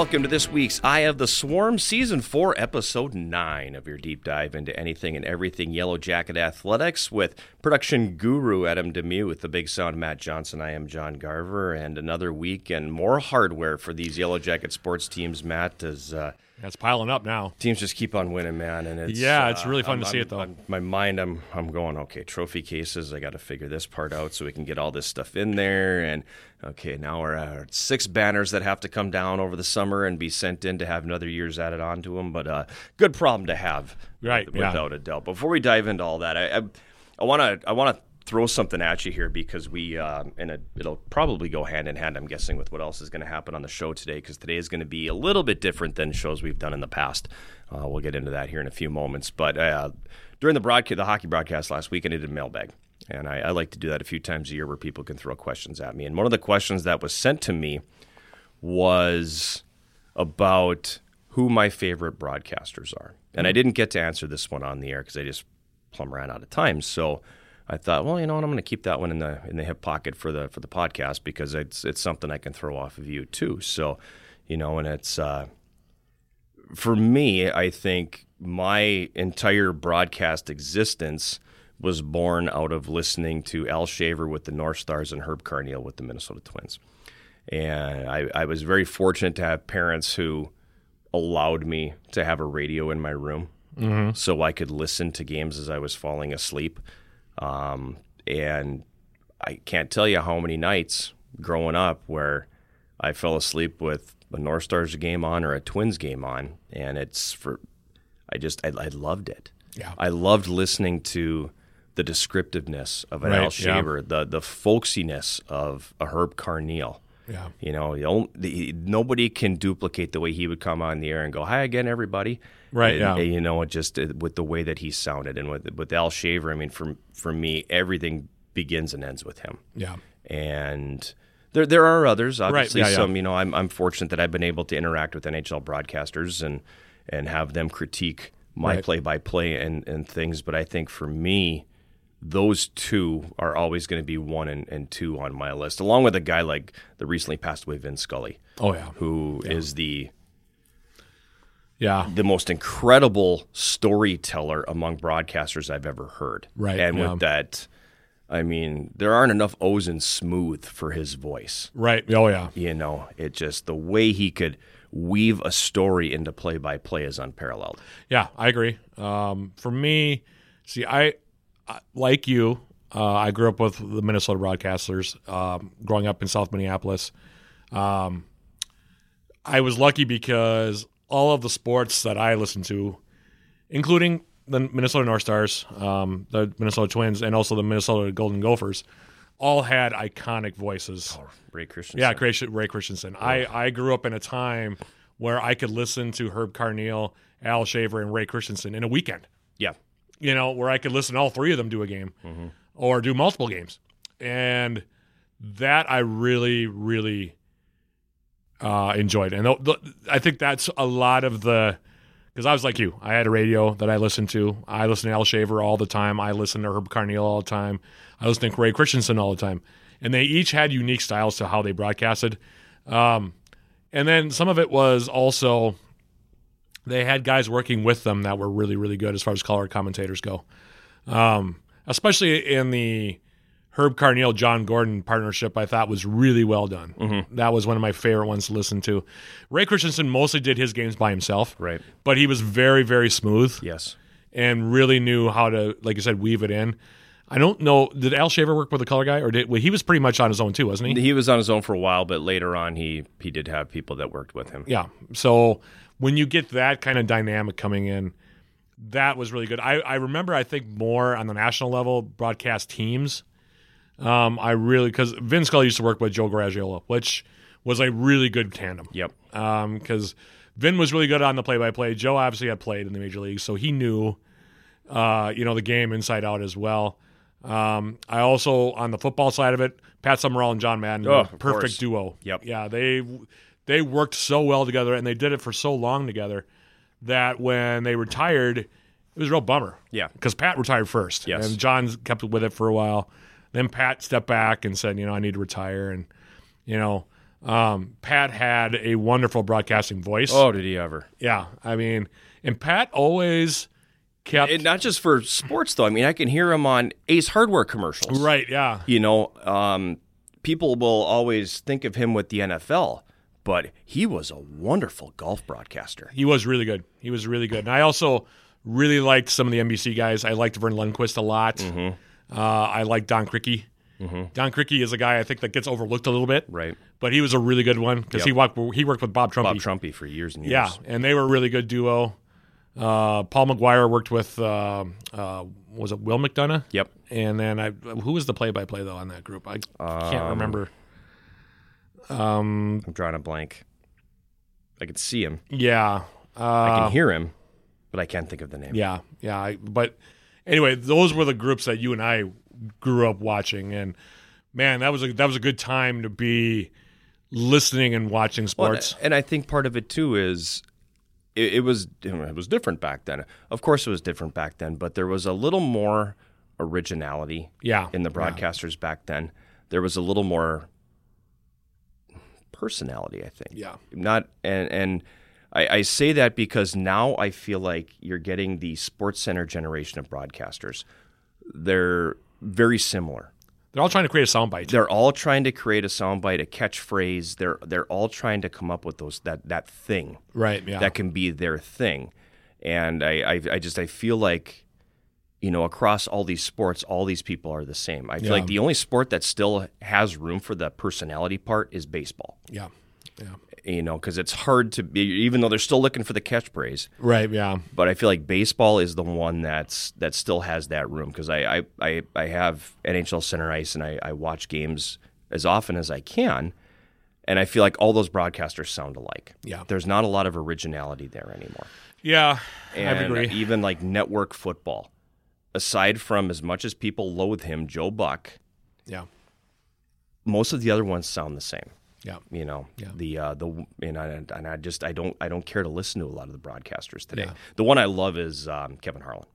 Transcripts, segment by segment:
Welcome to this week's Eye of the Swarm, Season 4, Episode 9 of your deep dive into anything and everything Yellow Jacket Athletics with production guru Adam Demuth, the big sound Matt Johnson. I am John Garver, and another week and more hardware for these Yellow Jacket sports teams, Matt, as uh, That's piling up now. teams just keep on winning, man. And it's Yeah, it's uh, really fun I'm- to see I'm- it, though. I'm- my mind, I'm I'm going okay. Trophy cases, I got to figure this part out so we can get all this stuff in there. And okay, now we're at six banners that have to come down over the summer and be sent in to have another year's added on to them. But uh, good problem to have, Right, with- yeah. Without a doubt. Before we dive into all that, I I want to I want to throw something at you here because we uh, and it, it'll probably go hand in hand. I'm guessing with what else is going to happen on the show today because today is going to be a little bit different than shows we've done in the past. Uh, we'll get into that here in a few moments. But uh, during the broadcast, the hockey broadcast last week, I did a mailbag. And I, I like to do that a few times a year where people can throw questions at me. And one of the questions that was sent to me was about who my favorite broadcasters are. And I didn't get to answer this one on the air because I just plumb ran out of time. So I thought, well, you know what, I'm going to keep that one in the in the hip pocket for the for the podcast because it's it's something I can throw off of you too. So, you know, and it's uh, for me, I think my entire broadcast existence was born out of listening to Al Shaver with the North Stars and Herb Carneal with the Minnesota Twins. And I, I was very fortunate to have parents who allowed me to have a radio in my room so I could listen to games as I was falling asleep. Um, and I can't tell you how many nights growing up where I fell asleep with a North Stars game on or a Twins game on, and it's for I just I, I loved it. Yeah. I loved listening to the descriptiveness of an Right, Al yeah. The the folksiness of a Herb Carneal. Yeah. You know, the only, the, nobody can duplicate the way he would come on the air and go, "Hi again, everybody." Right, And, yeah. and, you know, just with the way that he sounded, and with with Al Shaver, I mean, for for me, everything begins and ends with him Yeah. and there there are others. Obviously, yeah, yeah. some. You know, I'm I'm fortunate that I've been able to interact with NHL broadcasters and and have them critique my Right. play by play and and things. But I think for me, those two are always going to be one and, and two on my list, along with a guy like the recently passed away Vin Scully, Oh yeah. who is the Yeah. the most incredible storyteller among broadcasters I've ever heard. Right, and yeah. with that. I mean, there aren't enough O's in smooth for his voice. Right. Oh yeah. You know, it just the way he could weave a story into play by play is unparalleled. Yeah. I agree. Um, for me, see, I like you. Uh, I grew up with the Minnesota broadcasters. Um, growing up in South Minneapolis, um, I was lucky because all of the sports that I listened to, including the Minnesota North Stars, um, the Minnesota Twins, and also the Minnesota Golden Gophers, all had iconic voices. Ray Christensen. Yeah, Ray, Ray Christensen. I, I grew up in a time where I could listen to Herb Carneal, Al Shaver, and Ray Christensen in a weekend. Yeah. You know, where I could listen to all three of them do a game or do multiple games. And that I really, really uh, enjoyed. And th- th- I think that's a lot of the. Because I was like you, I had a radio that I listened to. I listened to Al Shaver all the time. I listened to Herb Carneal all the time. I listened to Ray Christensen all the time, and they each had unique styles to how they broadcasted. Um, and then some of it was also they had guys working with them that were really, really good as far as color commentators go. Um, especially in the Herb Carneal John Gordon partnership, I thought was really well done. That was one of my favorite ones to listen to. Ray Christensen mostly did his games by himself, Right. but he was very, very smooth Yes. and really knew how to, like you said, weave it in. I don't know. Did Al Shaver work with the color guy, or did well, he was pretty much on his own too, wasn't he? He was on his own for a while, but later on he he did have people that worked with him. Yeah. So when you get that kind of dynamic coming in, that was really good. I, I remember, I think, more on the national level broadcast teams. Um, I really, because Vin Scully used to work with Joe Garagiola, which was a really good tandem. Yep. Because Vin was really good on the play by play. Joe obviously had played in the major leagues, so he knew, uh, you know, the game inside out as well. Um, I also, on the football side of it, Pat Summerall and John Madden, Oh, were a of perfect course. duo. Yep. Yeah, they they worked so well together, and they did it for so long together that when they retired, it was a real bummer. Yeah. because Pat retired first, Yes. and John kept with it for a while. Then Pat stepped back and said, "You know, I need to retire," and you know, Um, Pat had a wonderful broadcasting voice. Oh, did he ever? Yeah, I mean, and Pat always kept And not just for sports though. I mean, I can hear him on Ace Hardware commercials. right. Yeah, You know, um, people will always think of him with the NFL, but he was a wonderful golf broadcaster. he was really good. He was really good, and I also really liked some of the NBC guys. I liked Verne Lundquist a lot. Mm-hmm. Uh, I like Don Criqui. Don Criqui is a guy I think that gets overlooked a little bit, Right. but he was a really good one because he worked he worked with Bob Trumpy. Bob Trumpy for years and years. Yeah, and they were a really good duo. Uh, Paul Maguire worked with uh, uh, was it Will McDonough? Yep. And then I who was the play by play though on that group? I Um, can't remember. I'm drawing a blank. I can see him. Yeah. I Uh, can hear him, but I can't think of the name. yeah, yeah. I, but anyway, those were the groups that you and I grew up watching, and man, that was a that was a good time to be listening and watching Well, sports. and I think part of it too is it, it was it was different back then. Of course, it was different back then, but there was a little more originality yeah, in the yeah. broadcasters back then. There was a little more personality, I think. Yeah. Not and and I, I say that because now I feel like you're getting the Sports Center generation of broadcasters. They're very similar. They're all trying to create a soundbite. They're all trying to create a soundbite, a catchphrase. They're they're all trying to come up with those that that thing Right. Yeah. that can be their thing. And I, I, I just I feel like, you know, across all these sports, all these people are the same. I feel Yeah. like the only sport that still has room for the personality part is baseball. yeah. Yeah. You know, because it's hard to be, even though they're still looking for the catchphrase. Right. Yeah. But I feel like baseball is the one that's that still has that room because I, I, I, I have NHL center ice and I, I watch games as often as I can. And I feel like all those broadcasters sound alike. Yeah. There's not a lot of originality there anymore Yeah. I agree. even like network football. Aside from as much as people loathe him, Joe Buck, Yeah. most of the other ones sound the same. Yeah. You know, Yeah. the uh, the and I, and I just I don't I don't care to listen to a lot of the broadcasters today. Yeah. The one I love is um, Kevin Harlan.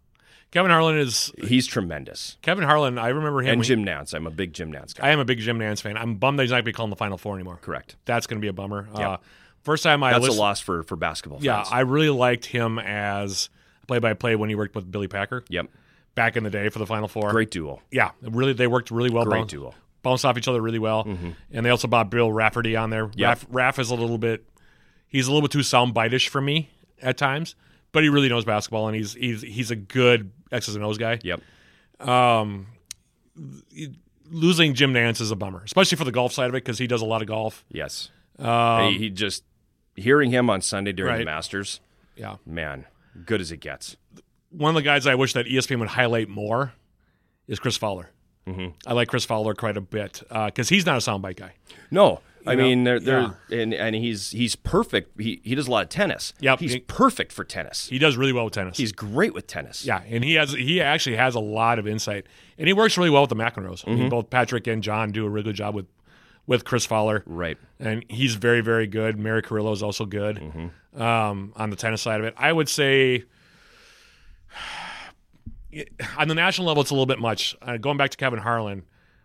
Kevin Harlan is He's tremendous, Kevin Harlan. I remember him. and Jim Nantz. I'm a big Jim Nantz guy. I am a big Jim Nantz fan. I'm bummed that he's not going to be calling the Final Four anymore. Correct. That's going to be a bummer. Yeah. Uh, first time I That's listened, a loss for for basketball Yeah. I really liked him as play-by-play when he worked with Billy Packer yep. Back in the day for the Final Four. Great duo. Yeah, really, they worked really well. Great bounce- duo. Bounced off each other really well, and they also brought Bill Rafferty on there. Yep. Raff, Raff is a little bit, he's a little bit too soundbite-ish for me at times, but he really knows basketball, and he's he's he's a good X's and O's guy. Yep. Losing Jim Nantz is a bummer, especially for the golf side of it because he does a lot of golf. Yes. Um, he, he just hearing him on Sunday during the Masters, yeah, man, good as it gets. One of the guys I wish that ESPN would highlight more is Chris Fowler. Mm-hmm. I like Chris Fowler quite a bit because he's not a soundbite guy. No, I know, mean they're, they're and and he's he's perfect. He he does a lot of tennis. Yep. he's He- perfect for tennis. He does really well with tennis. He's great with tennis. yeah, and he has he actually has a lot of insight, and he works really well with the McEnroes. I Mm-hmm. mean, both Patrick and John do a really good job with with Chris Fowler, right. and he's very very good. Mary Carillo is also good Mm-hmm. um, on the tennis side of it. I would say. On the national level, it's a little bit much. Uh, going back to Kevin Harlan,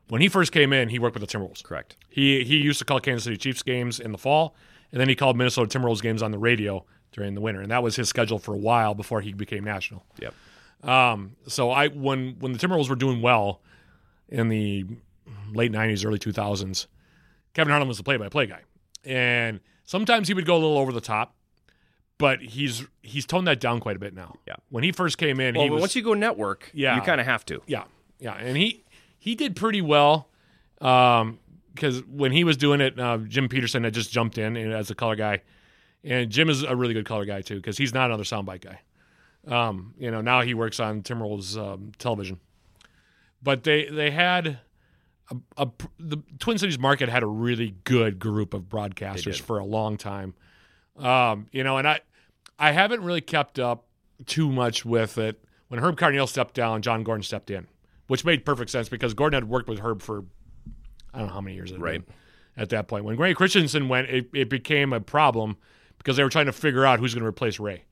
when he first came in, he worked with the Timberwolves. Correct. He he used to call Kansas City Chiefs games in the fall, and then he called Minnesota Timberwolves games on the radio during the winter, and that was his schedule for a while before he became national. Yep. Um, so I when when the Timberwolves were doing well in the late '90s, early 2000s, Kevin Harlan was the play-by-play guy, and sometimes he would go a little over the top, but he's he's toned that down quite a bit now. Yeah. When he first came in, Well, he was once you go network, Yeah. you kind of have to. yeah, yeah, and he he did pretty well because when he was doing it, uh, Jim Petersen had just jumped in as a color guy, and Jim is a really good color guy too because he's not another soundbite guy. Um, you know, now he works on Timberwolves um, television, but they they had a, a the Twin Cities market had a really good group of broadcasters for a long time. Um, you know, and I I haven't really kept up too much with it. When Herb Carneal stepped down, John Gordon stepped in, which made perfect sense because Gordon had worked with Herb for I don't know how many years Right. been at that point. When Ray Christensen went, it, it became a problem because they were trying to figure out who's going to replace Ray.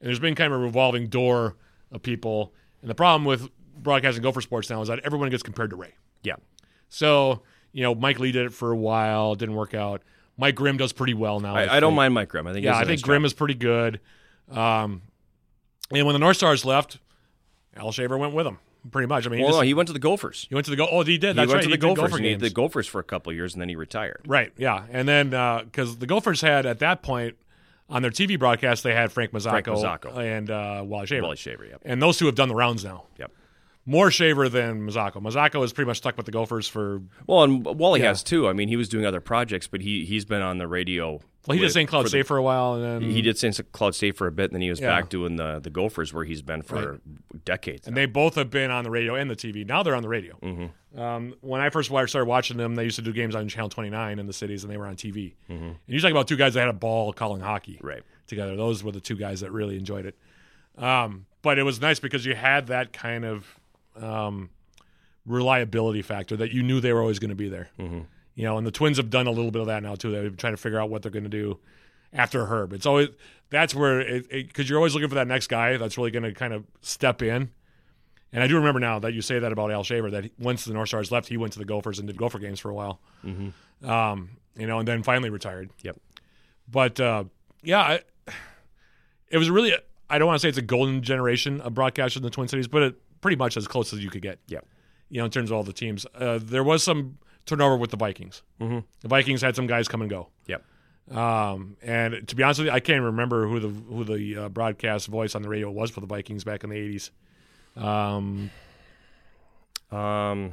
And there's been kind of a revolving door of people. And the problem with broadcasting Gopher Sports now is that everyone gets compared to Ray. Yeah. So, you know, Mike Lee did it for a while, didn't work out. Mike Grimm does pretty well now. I, I don't mind Mike Grimm. I think Yeah, he does think nice Grimm job. is pretty good. Um, and when the North Stars left, Al Shaver went with him. Pretty much. I mean, he, Well, just- no, he went to the Gophers. he went to the go. Oh, he did. He That's went right. to he the did Gophers. Gopher he did the Gophers for a couple years, and then he retired. Right. Yeah. And then because the Gophers had at that point on their TV broadcast they had Frank Mazzocco, Frank Mazzocco. and uh, Wally Shaver. Wally Shaver. Yep. And those two have done the rounds now. Yep. More Shaver than Mazzocco. Mazzocco is pretty much stuck with the Gophers for. Well, and Wally Yeah. has too. I mean, he was doing other projects, but he he's been on the radio. Well, he did with- St. Cloud for the- State for a while, and then He did St. Cloud State for a bit, and then he was Yeah. back doing the the Gophers, where he's been for decades. and they both have been on the radio and the TV. Now they're on the radio. Mm-hmm. Um, when I first started watching them, they used to do games on Channel 29 in the cities, and they were on TV. Mm-hmm. And you talk about two guys that had a ball calling hockey Right. together. Those were the two guys that really enjoyed it. Um, but it was nice because you had that kind of um, reliability factor that you knew they were always going to be there. Mm-hmm. You know, and the Twins have done a little bit of that now too. They're trying to figure out what they're going to do after Herb. It's always that's where it because you're always looking for that next guy that's really going to kind of step in. And I do remember now that you say that about Al Shaver that once the North Stars left, he went to the Gophers and did Gopher games for a while. Um, you know, and then finally retired. Yep. But uh, yeah, I, it was really. I don't want to say it's a golden generation of broadcasters in the Twin Cities, but it pretty much as close as you could get. Yeah. You know, in terms of all the teams, uh, there was some turnover with the Vikings. Mm-hmm. The Vikings had some guys come and go. Yep. Um, and to be honest with you, I can't remember who the who the uh, broadcast voice on the radio was for the Vikings back in the eighties. Um, Um.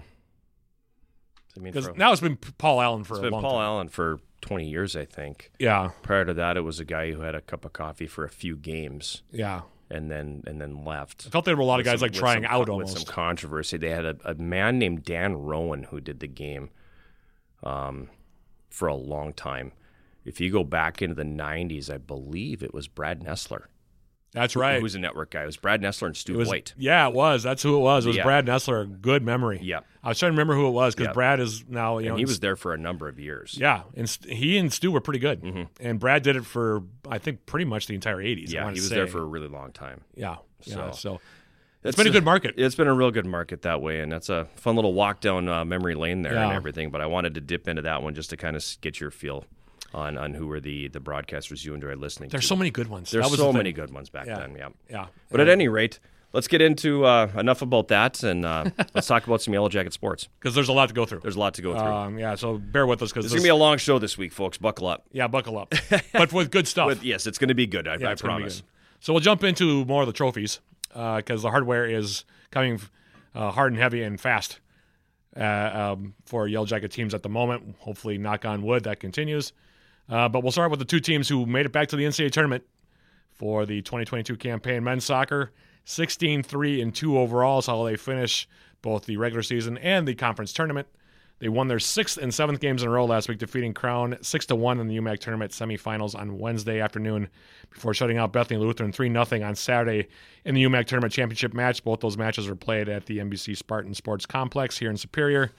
Because now it's been Paul Allen for it's a been long Paul time. Allen for 20 years, I think. Yeah, Prior to that, it was a guy who had a cup of coffee for a few games yeah. And then and then left. I felt there were a lot of guys some- like trying some- out with almost. some controversy. They had a, a man named Dan Rowan who did the game um, for a long time. If you go back into the 90s, I believe it was Brad Nessler, That's right. Who was a network guy. It was Brad Nessler and Stu was, White. Yeah, it was. That's who it was. It was Yeah. Brad Nessler. Good memory. Yeah. I was trying to remember who it was because Yeah. Brad is now you know he was there for a number of years. yeah, and St- he and Stu were pretty good, and Brad did it for I think pretty much the entire '80s. Mm-hmm. Yeah, he was say. there for a really long time. yeah, yeah. So- So, it's been a good market. It's been a real good market that way, and that's a fun little walk down uh, memory lane there and everything. But I wanted to dip into that one just to kind of get your feel on on who were the the broadcasters you enjoyed listening There's to. so many good ones. There's so the many good ones back Yeah. then. Yeah. Yeah, But at any rate, let's get into uh, enough about that, and uh, let's talk about some Yellow Jacket sports. because there's a lot to go through. There's a lot to go through. Um, yeah, so bear with us because it's gonna be a long show this week, folks. Buckle up. yeah, buckle up, but with good stuff. But yes, it's gonna be good. I, Yeah, I it's gonna be promise. good. So we'll jump into more of the trophies because the hardware is coming uh, hard and heavy and fast uh, um, for Yellow Jacket teams at the moment. Hopefully, knock on wood, that continues. Uh, but we'll start with the two teams who made it back to the NCAA tournament for the 2022 campaign. Men's soccer, 16 3 and 2 overall, is how they finish both the regular season and the conference tournament. They won their sixth and seventh games in a row last week, defeating Crown 6 to 1 in the UMAC tournament semifinals on Wednesday afternoon before shutting out Bethany Lutheran 3 0 on Saturday in the UMAC tournament championship match. Both those matches were played at the NBC Spartan Sports Complex here in Superior.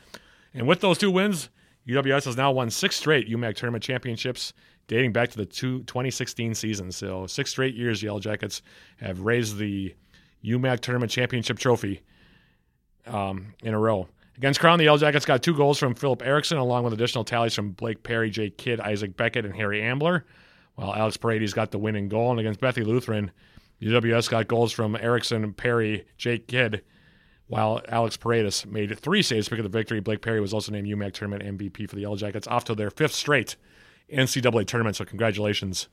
And with those two wins, UWS has now won six straight UMAC tournament championships dating back to the two, 2016 season. So, six straight years, the Yellow Jackets have raised the UMAC tournament championship trophy um, in a row. Against Crown, the Yellow Jackets got two goals from Philip Erickson, along with additional tallies from Blake Perry, Jake Kidd, Isaac Beckett, and Harry Ambler, while Alex Paredes got the winning goal. And against Bethany Lutheran, UWS got goals from Erickson, Perry, Jake Kidd, while Alex Paredes made three saves to pick up the victory. Blake Perry was also named UMAC tournament MVP for the Yellow Jackets, off to their fifth straight NCAA tournament. So congratulations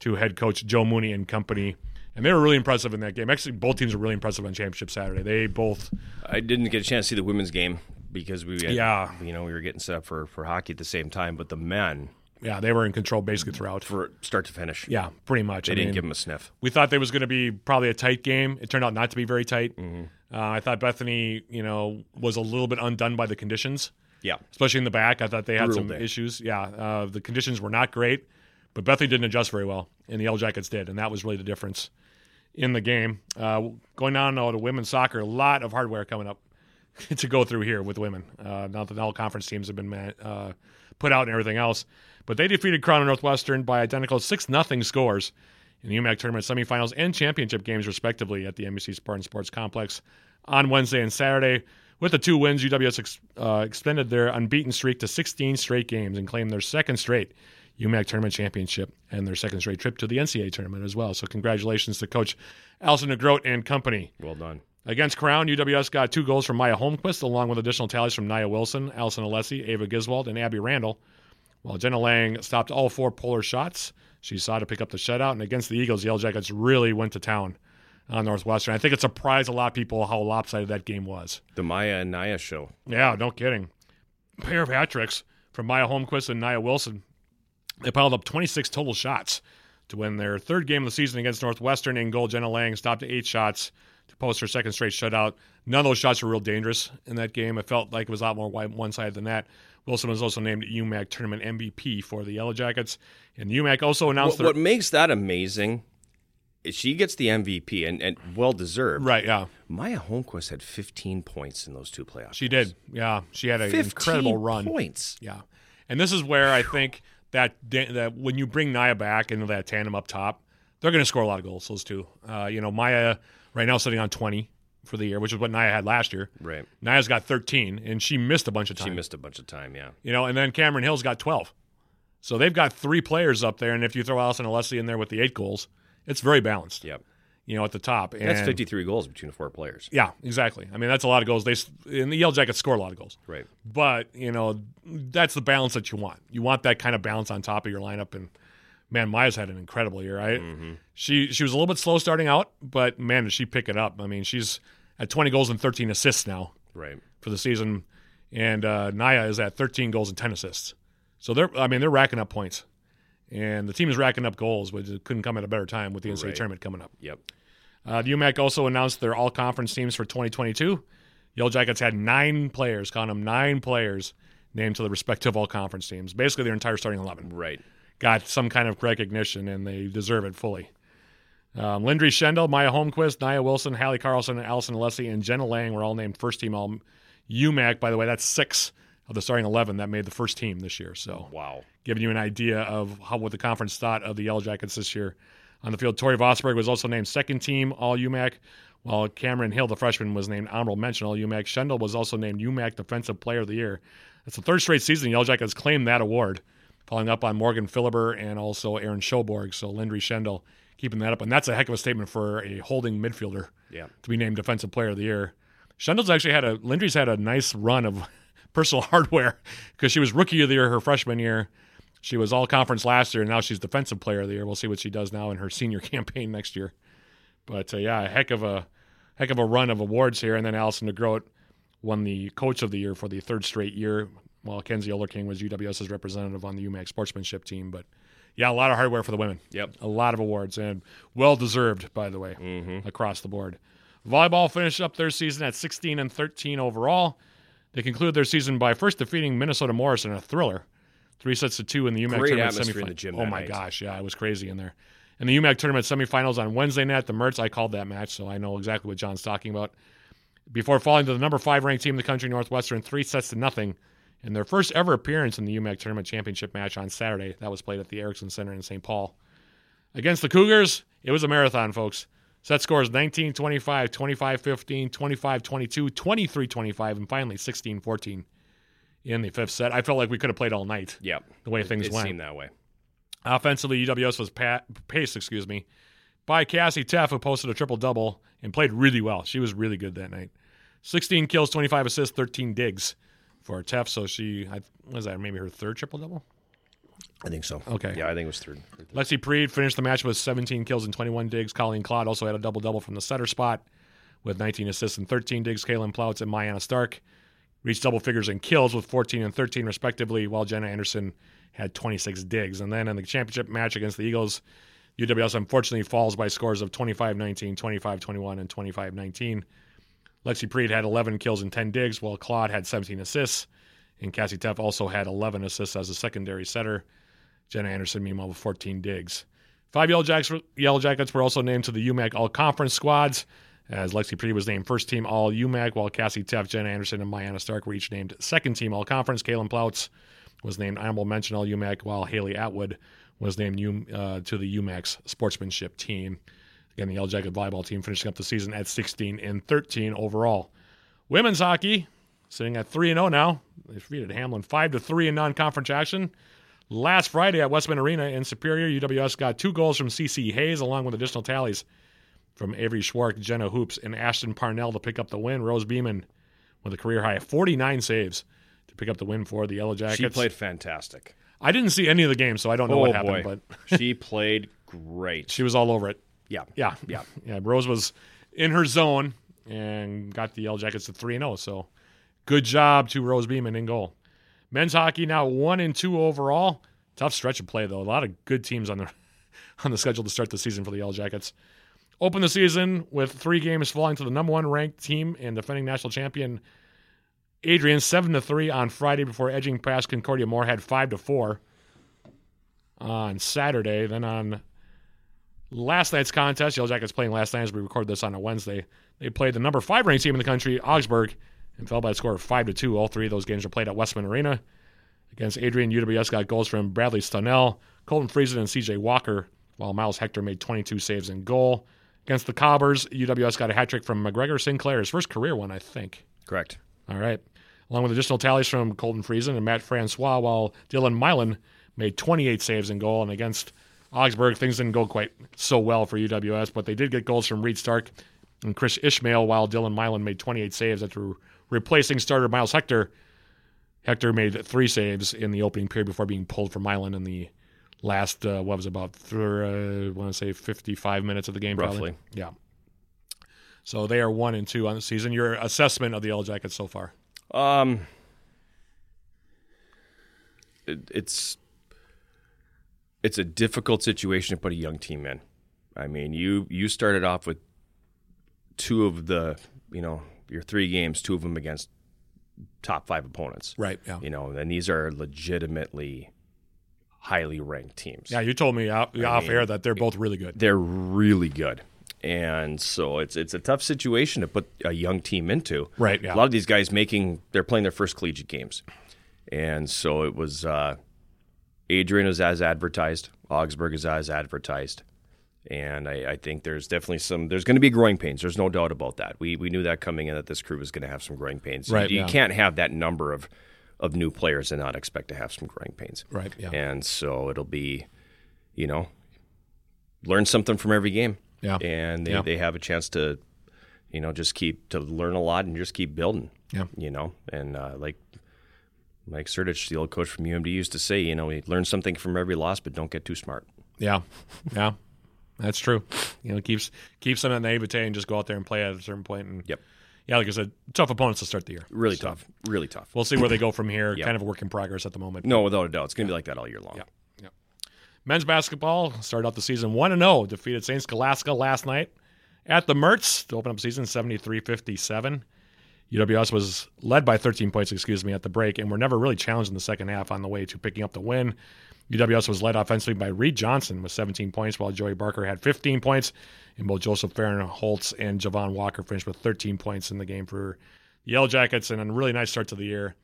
to head coach Joe Mooney and company. And they were really impressive in that game. Actually, both teams were really impressive on championship Saturday. They both, I didn't get a chance to see the women's game because we, had, Yeah. you know, we were getting set up for for hockey at the same time. But the men, yeah, they were in control basically throughout. for start to finish, Yeah, pretty much. they I didn't mean, give them a sniff. we thought there was going to be probably a tight game. It turned out not to be very tight. Mm-hmm. Uh, I thought Bethany, you know, was a little bit undone by the conditions, Yeah, especially in the back. I thought they had Brutal some day. issues. Yeah, uh, the conditions were not great, but Bethany didn't adjust very well, and the Yellow Jackets did, and that was really the difference in the game. Uh, going on now to women's soccer, a lot of hardware coming up to go through here with women. Uh, now that all conference teams have been uh, put out and everything else, but they defeated Crown and Northwestern by identical six nothing scores in the UMAC tournament semifinals and championship games, respectively, at the NBC Spartan Sports Complex on Wednesday and Saturday. With the two wins, UWS ex- uh, extended their unbeaten streak to 16 straight games and claimed their second straight UMAC tournament championship and their second straight trip to the NCAA tournament as well. So congratulations to Coach Allison DeGroat and company. Well done. Against Crown, UWS got two goals from Maya Holmquist, along with additional tallies from Nia Wilson, Allison Alessi, Ava Giswald, and Abby Randall. While Jenna Lang stopped all four Polar shots, she saw to pick up the shutout. And against the Eagles, the Yellow Jackets really went to town on Northwestern. I think it surprised a lot of people how lopsided that game was. The Maya and Nia show. Yeah, no kidding. A pair of hat tricks from Maya Holmquist and Nia Wilson. They piled up 26 total shots to win their third game of the season against Northwestern. In goal, Jenna Lang stopped eight shots to post her second straight shutout. None of those shots were real dangerous in that game. It felt like it was a lot more one sided than that. Wilson was also named UMAC tournament MVP for the Yellow Jackets. And UMAC also announced What, what makes that amazing is she gets the MVP and, and well deserved. Right, yeah. Maya Holmquist had 15 points in those two playoffs. She did. Yeah. She had an 15 incredible run. points. Yeah, and this is where I think that that when you bring Naya back into that tandem up top, they're going to score a lot of goals. Those two, uh, you know, Maya right now sitting on twenty for the year, which is what Naya had last year. Right. Naya's got thirteen, and she missed a bunch of time. She missed a bunch of time, yeah. you know, and then Cameron Hill's got twelve. So they've got three players up there, and if you throw Allison Alessi in there with the eight goals, it's very balanced. Yep. You know, at the top, and That's 53 goals between four players. Yeah, exactly. I mean, that's a lot of goals. They in the Yellow Jackets score a lot of goals. Right. But you know, that's the balance that you want. You want that kind of balance on top of your lineup. And man, Maya's had an incredible year. Right? Mm-hmm. She she was a little bit slow starting out, but man, did she pick it up? I mean, she's at 20 goals and 13 assists now Right. for the season, and uh, Naya is at 13 goals and 10 assists. So they're I mean they're racking up points, and the team is racking up goals, which couldn't come at a better time with the NCAA Right. tournament coming up. Yep. Uh, the UMAC also announced their all conference teams for 2022. Yellow Jackets had nine players, count them nine players, named to the respective all conference teams. Basically, their entire starting 11 Right. Got some kind of recognition, and they deserve it fully. Um, Lindry Schendel, Maya Holmquist, Nia Wilson, Hallie Carlson, Allison Alessi, and Jenna Lang were all named first team all UMAC. By the way, that's six of the starting 11 that made the first team this year. So Wow. giving you an idea of how what the conference thought of the Yellow Jackets this year. On the field, Tori Vosberg was also named second team All UMAC, while Cameron Hill, the freshman, was named honorable mention All UMAC. Schendel was also named UMAC Defensive Player of the Year. It's the third straight season the Yellow Jackets claimed that award, following up on Morgan Philiber and also Aaron Schoborg. So Lindry Schendel keeping that up, and that's a heck of a statement for a holding midfielder Yeah. to be named Defensive Player of the Year. Schendel's actually had a Lindry's had a nice run of personal hardware because she was Rookie of the Year her freshman year. She was All Conference last year, and now she's Defensive Player of the Year. We'll see what she does now in her senior campaign next year. But uh, yeah, a heck of a heck of a run of awards here. And then Allison DeGroat won the Coach of the Year for the third straight year, while Kenzie King was UWS's representative on the UMAC sportsmanship team. But yeah, a lot of hardware for the women. Yep. A lot of awards and well deserved, by the way, across the board. Volleyball finished up their season at 16 and 13 overall. They concluded their season by first defeating Minnesota Morris in a thriller, three sets to two in the UMAC Great tournament semifinals. Oh my night. gosh, yeah, it was crazy in there. In the UMAC tournament semifinals on Wednesday night, the Mertz, I called that match, so I know exactly what John's talking about. Before falling to the number five ranked team in the country, Northwestern, three sets to nothing in their first ever appearance in the UMAC tournament championship match on Saturday. That was played at the Erickson Center in St. Paul. Against the Cougars, it was a marathon, folks. Set scores 19 25, 25 15, 25 22, 23 25, and finally 16 14 in the fifth set. I felt like we could have played all night Yep. the way things it went. seemed that way. Offensively, UWS was pa- paced, excuse me, by Cassie Teff, who posted a triple double and played really well. She was really good that night. 16 kills, 25 assists, 13 digs for Teff. So she, I, was that maybe her third triple double? I think so. Okay. Yeah, I think it was third. Lexi Preed finished the match with 17 kills and 21 digs. Colleen Claude also had a double double from the setter spot with 19 assists and 13 digs. Kaylin Ploutz and Mayanna Stark reached double figures in kills with 14 and 13 respectively, while Jenna Anderson had 26 digs. And then in the championship match against the Eagles, UWS unfortunately falls by scores of 25-19, 25-21, and 25-19. Lexi Preed had 11 kills and 10 digs, while Claude had 17 assists. And Cassie Teff also had 11 assists as a secondary setter. Jenna Anderson, meanwhile, with 14 digs. Five Yellow, Jacks, Yellow Jackets were also named to the UMAC All Conference squads, as Lexi Preed was named first team All UMAC, while Cassie Teff, Jenna Anderson, and Mayanna Stark were each named second team All Conference. Kaylin Ploutz was named honorable mention All UMAC, while Haley Atwood was named uh, to the UMAC's sportsmanship team. Again, the Yellow Jacket volleyball team finishing up the season at 16 and 13 overall. Women's hockey sitting at 3 and 0 now. They defeated Hamline 5 to 3 in non-conference action. Last Friday at Wessman Arena in Superior, UWS got two goals from CC Hayes along with additional tallies from Avery Schwartz, Jenna Hoops, and Ashton Parnell to pick up the win. Rose Beeman with a career high of 49 saves to pick up the win for the Yellow Jackets. She played fantastic. I didn't see any of the game, so I don't know oh what happened, boy, but she played great. she was all over it. Yeah, Yeah, yeah. yeah. Rose was in her zone and got the Yellow Jackets to three and zero. So good job to Rose Beeman in goal. Men's hockey now one and two overall. Tough stretch of play though. A lot of good teams on the on the schedule to start the season for the Yellow Jackets. Open the season with three games falling to the number one ranked team and defending national champion Adrian seven to three on Friday before edging past Concordia Moorhead five to four on Saturday. Then on last night's contest, Yellow Jackets playing last night as we record this on a Wednesday. They played the number five ranked team in the country, Augsburg, and fell by a score of five to two. All three of those games were played at Wessman Arena. Against Adrian, UWS got goals from Bradley Stunnell, Colton Friesen, and CJ Walker, while Miles Hector made 22 saves in goal. Against the Cobbers, UWS got a hat trick from McGregor Sinclair, his first career one, I think. Correct. All right. Along with additional tallies from Colton Friesen and Matt Francois, while Dylan Milan made 28 saves in goal. And against Augsburg, things didn't go quite so well for UWS, but they did get goals from Reed Stark and Chris Ishmael, while Dylan Milan made 28 saves after replacing starter Miles Hector. Hector made three saves in the opening period before being pulled for Milan in the last, uh, what was it, about, uh, I want to say 55 minutes of the game, probably. Roughly. Yeah. So they are one and two on the season. Your assessment of the Yellow Jackets so far? Um, it, it's it's a difficult situation to put a young team in. I mean, you you started off with two of the you know your three games, two of them against top five opponents. Right. Yeah. You know, and these are legitimately highly ranked teams. Yeah, you told me off, off mean, air that they're both really good. They're really good. And so it's it's a tough situation to put a young team into. Right, yeah. A lot of these guys making they're playing their first collegiate games. And so it was uh, Adrian is as advertised, Augsburg is as advertised. And I, I think there's definitely some there's going to be growing pains. There's no doubt about that. We we knew that coming in that this crew was going to have some growing pains. Right, You, you can't have that number of of new players and not expect to have some growing pains. Right. Yeah. And so it'll be, you know, learn something from every game. Yeah. And they, Yeah. they have a chance to, you know, just keep to learn a lot and just keep building. Yeah. You know, and uh, like Mike Sertich, the old coach from UMD, used to say, you know, we learn something from every loss, but don't get too smart. Yeah. Yeah. That's true. You know, keeps keeps them at naivete and just go out there and play at a certain point. And Yep. yeah, like I said, tough opponents to start the year. Really tough. Really tough. We'll see where they go from here. Yeah. Kind of a work in progress at the moment. No, without a doubt. It's going to be like that all year long. Yeah. Yeah. Men's basketball started out the season 1 0, defeated St. Scholastica last night at the Mertz to open up season 73 57. UWS was led by 13 points, excuse me, at the break, and were never really challenged in the second half on the way to picking up the win. UWS was led offensively by Reed Johnson with 17 points, while Joey Barker had 15 points, and both Joseph Farron Holtz and Javon Walker finished with 13 points in the game for the Yellow Jackets, and a really nice start to the year.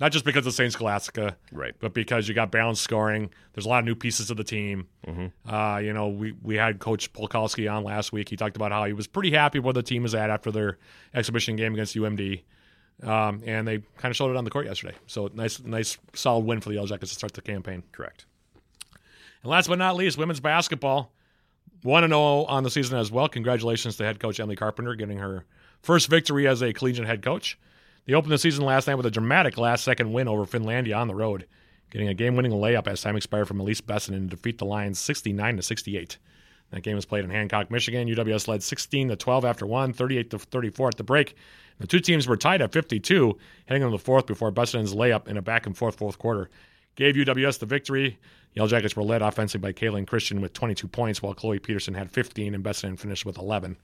Not just because of St. Scholastica, Right. but because you got balanced scoring. There's a lot of new pieces to the team. Uh, you know, we, we had Coach Polkowski on last week. He talked about how he was pretty happy where the team is at after their exhibition game against UMD. Um, and they kind of showed it on the court yesterday. So nice, nice, solid win for the Yellow Jackets to start the campaign. Correct. And last but not least, women's basketball. 1 and 0 on the season as well. Congratulations to head coach Emily Carpenter getting her first victory as a collegiate head coach. They opened the season last night with a dramatic last second win over Finlandia on the road, getting a game winning layup as time expired from Elise Bessinen to defeat the Lions 69 to 68. That game was played in Hancock, Michigan. UWS led 16 to 12 after one, 38 to 34 at the break. The two teams were tied at 52, heading into the fourth before Bessinen's layup in a back and forth fourth quarter gave UWS the victory. Yellow Jackets were led offensively by Kaylin Christian with 22 points, while Chloe Peterson had 15, and Bessinen finished with 11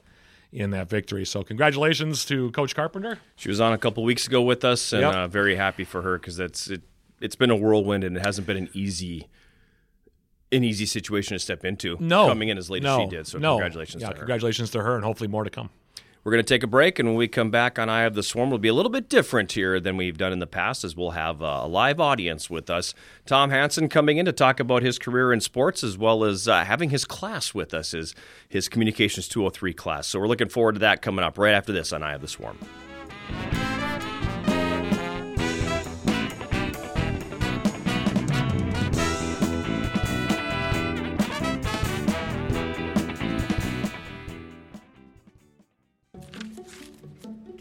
in that victory. So, congratulations to Coach Carpenter. She was on a couple weeks ago with us, and Yep. uh, very happy for her because that's it. It's been a whirlwind, and it hasn't been an easy, an easy situation to step into. No, coming in as late no, as she did. So no. congratulations Yeah, to her. congratulations to her, and hopefully more to come. We're going to take a break, and when we come back on Eye of the Swarm, we'll be a little bit different here than we've done in the past, as we'll have uh, a live audience with us. Tom Hansen coming in to talk about his career in sports, as well as uh, having his class with us, his, his Communications 203 class. So we're looking forward to that coming up right after this on Eye of the Swarm.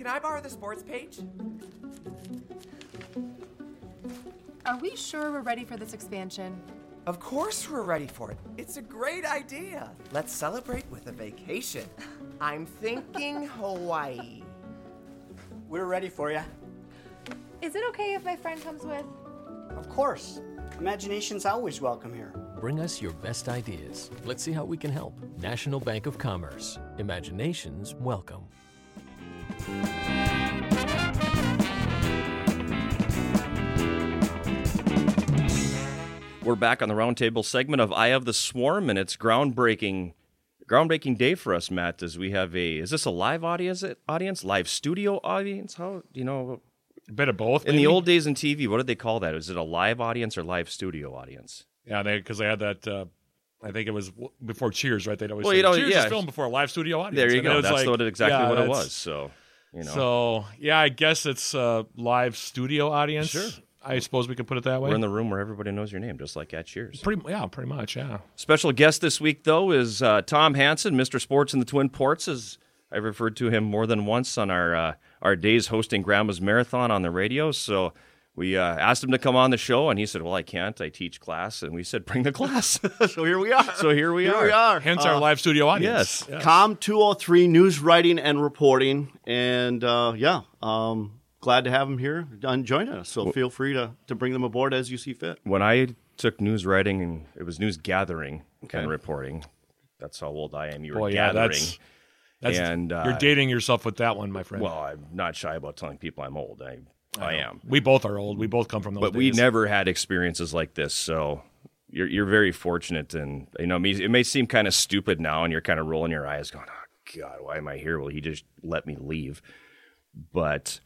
Can I borrow the sports page? Are we sure we're ready for this expansion? Of course we're ready for it. It's a great idea. Let's celebrate with a vacation. I'm thinking Hawaii. We're ready for you. Is it okay if my friend comes with? Of course. Imagination's always welcome here. Bring us your best ideas. Let's see how we can help. National Bank of Commerce. Imaginations welcome. We're back on the roundtable segment of Eye of the Swarm, and it's groundbreaking, groundbreaking day for us, Matt. As we have a, is this a live audience? Audience, live studio audience? How you know? A bit of both. In the old days in TV, what did they call that? Is it a live audience or live studio audience? yeah, they because they had that. Uh, I think it was before Cheers, right? They'd always Well, say, you know, Cheers yeah. is filmed before a live studio audience. There you And go. That's like- what it, exactly yeah, what it was. So you know, So yeah, I guess it's a live studio audience. Sure. I suppose we could put it that way. we're in the room where everybody knows your name, just like at Cheers. pretty yeah, pretty much yeah. Special guest this week, though, is uh, Tom Hansen, Mr. Sports in the Twin Ports, as I've referred to him more than once on our uh, our days hosting Grandma's Marathon on the radio. So we uh, asked him to come on the show, and he said, "Well, I can't. I teach class." And we said, "Bring the class." so here we are. so here we here are. we are. Hence Uh, our live studio audience. yes. Com 203 news writing and reporting, and uh, yeah, um, glad to have him here and join us. So feel free to to bring them aboard as you see fit. When I took news writing, and it was news gathering Okay. and reporting. That's how old I am. You were Boy, yeah, gathering. that's that's And, uh, you're dating yourself with that one, my friend. well, I'm not shy about telling people I'm old. I I am. we both are old. We both come from those. but we never had experiences like this so you're, you're very fortunate and you know me it may seem kind of stupid now and you're kind of rolling your eyes going oh god why am i here well he just let me leave but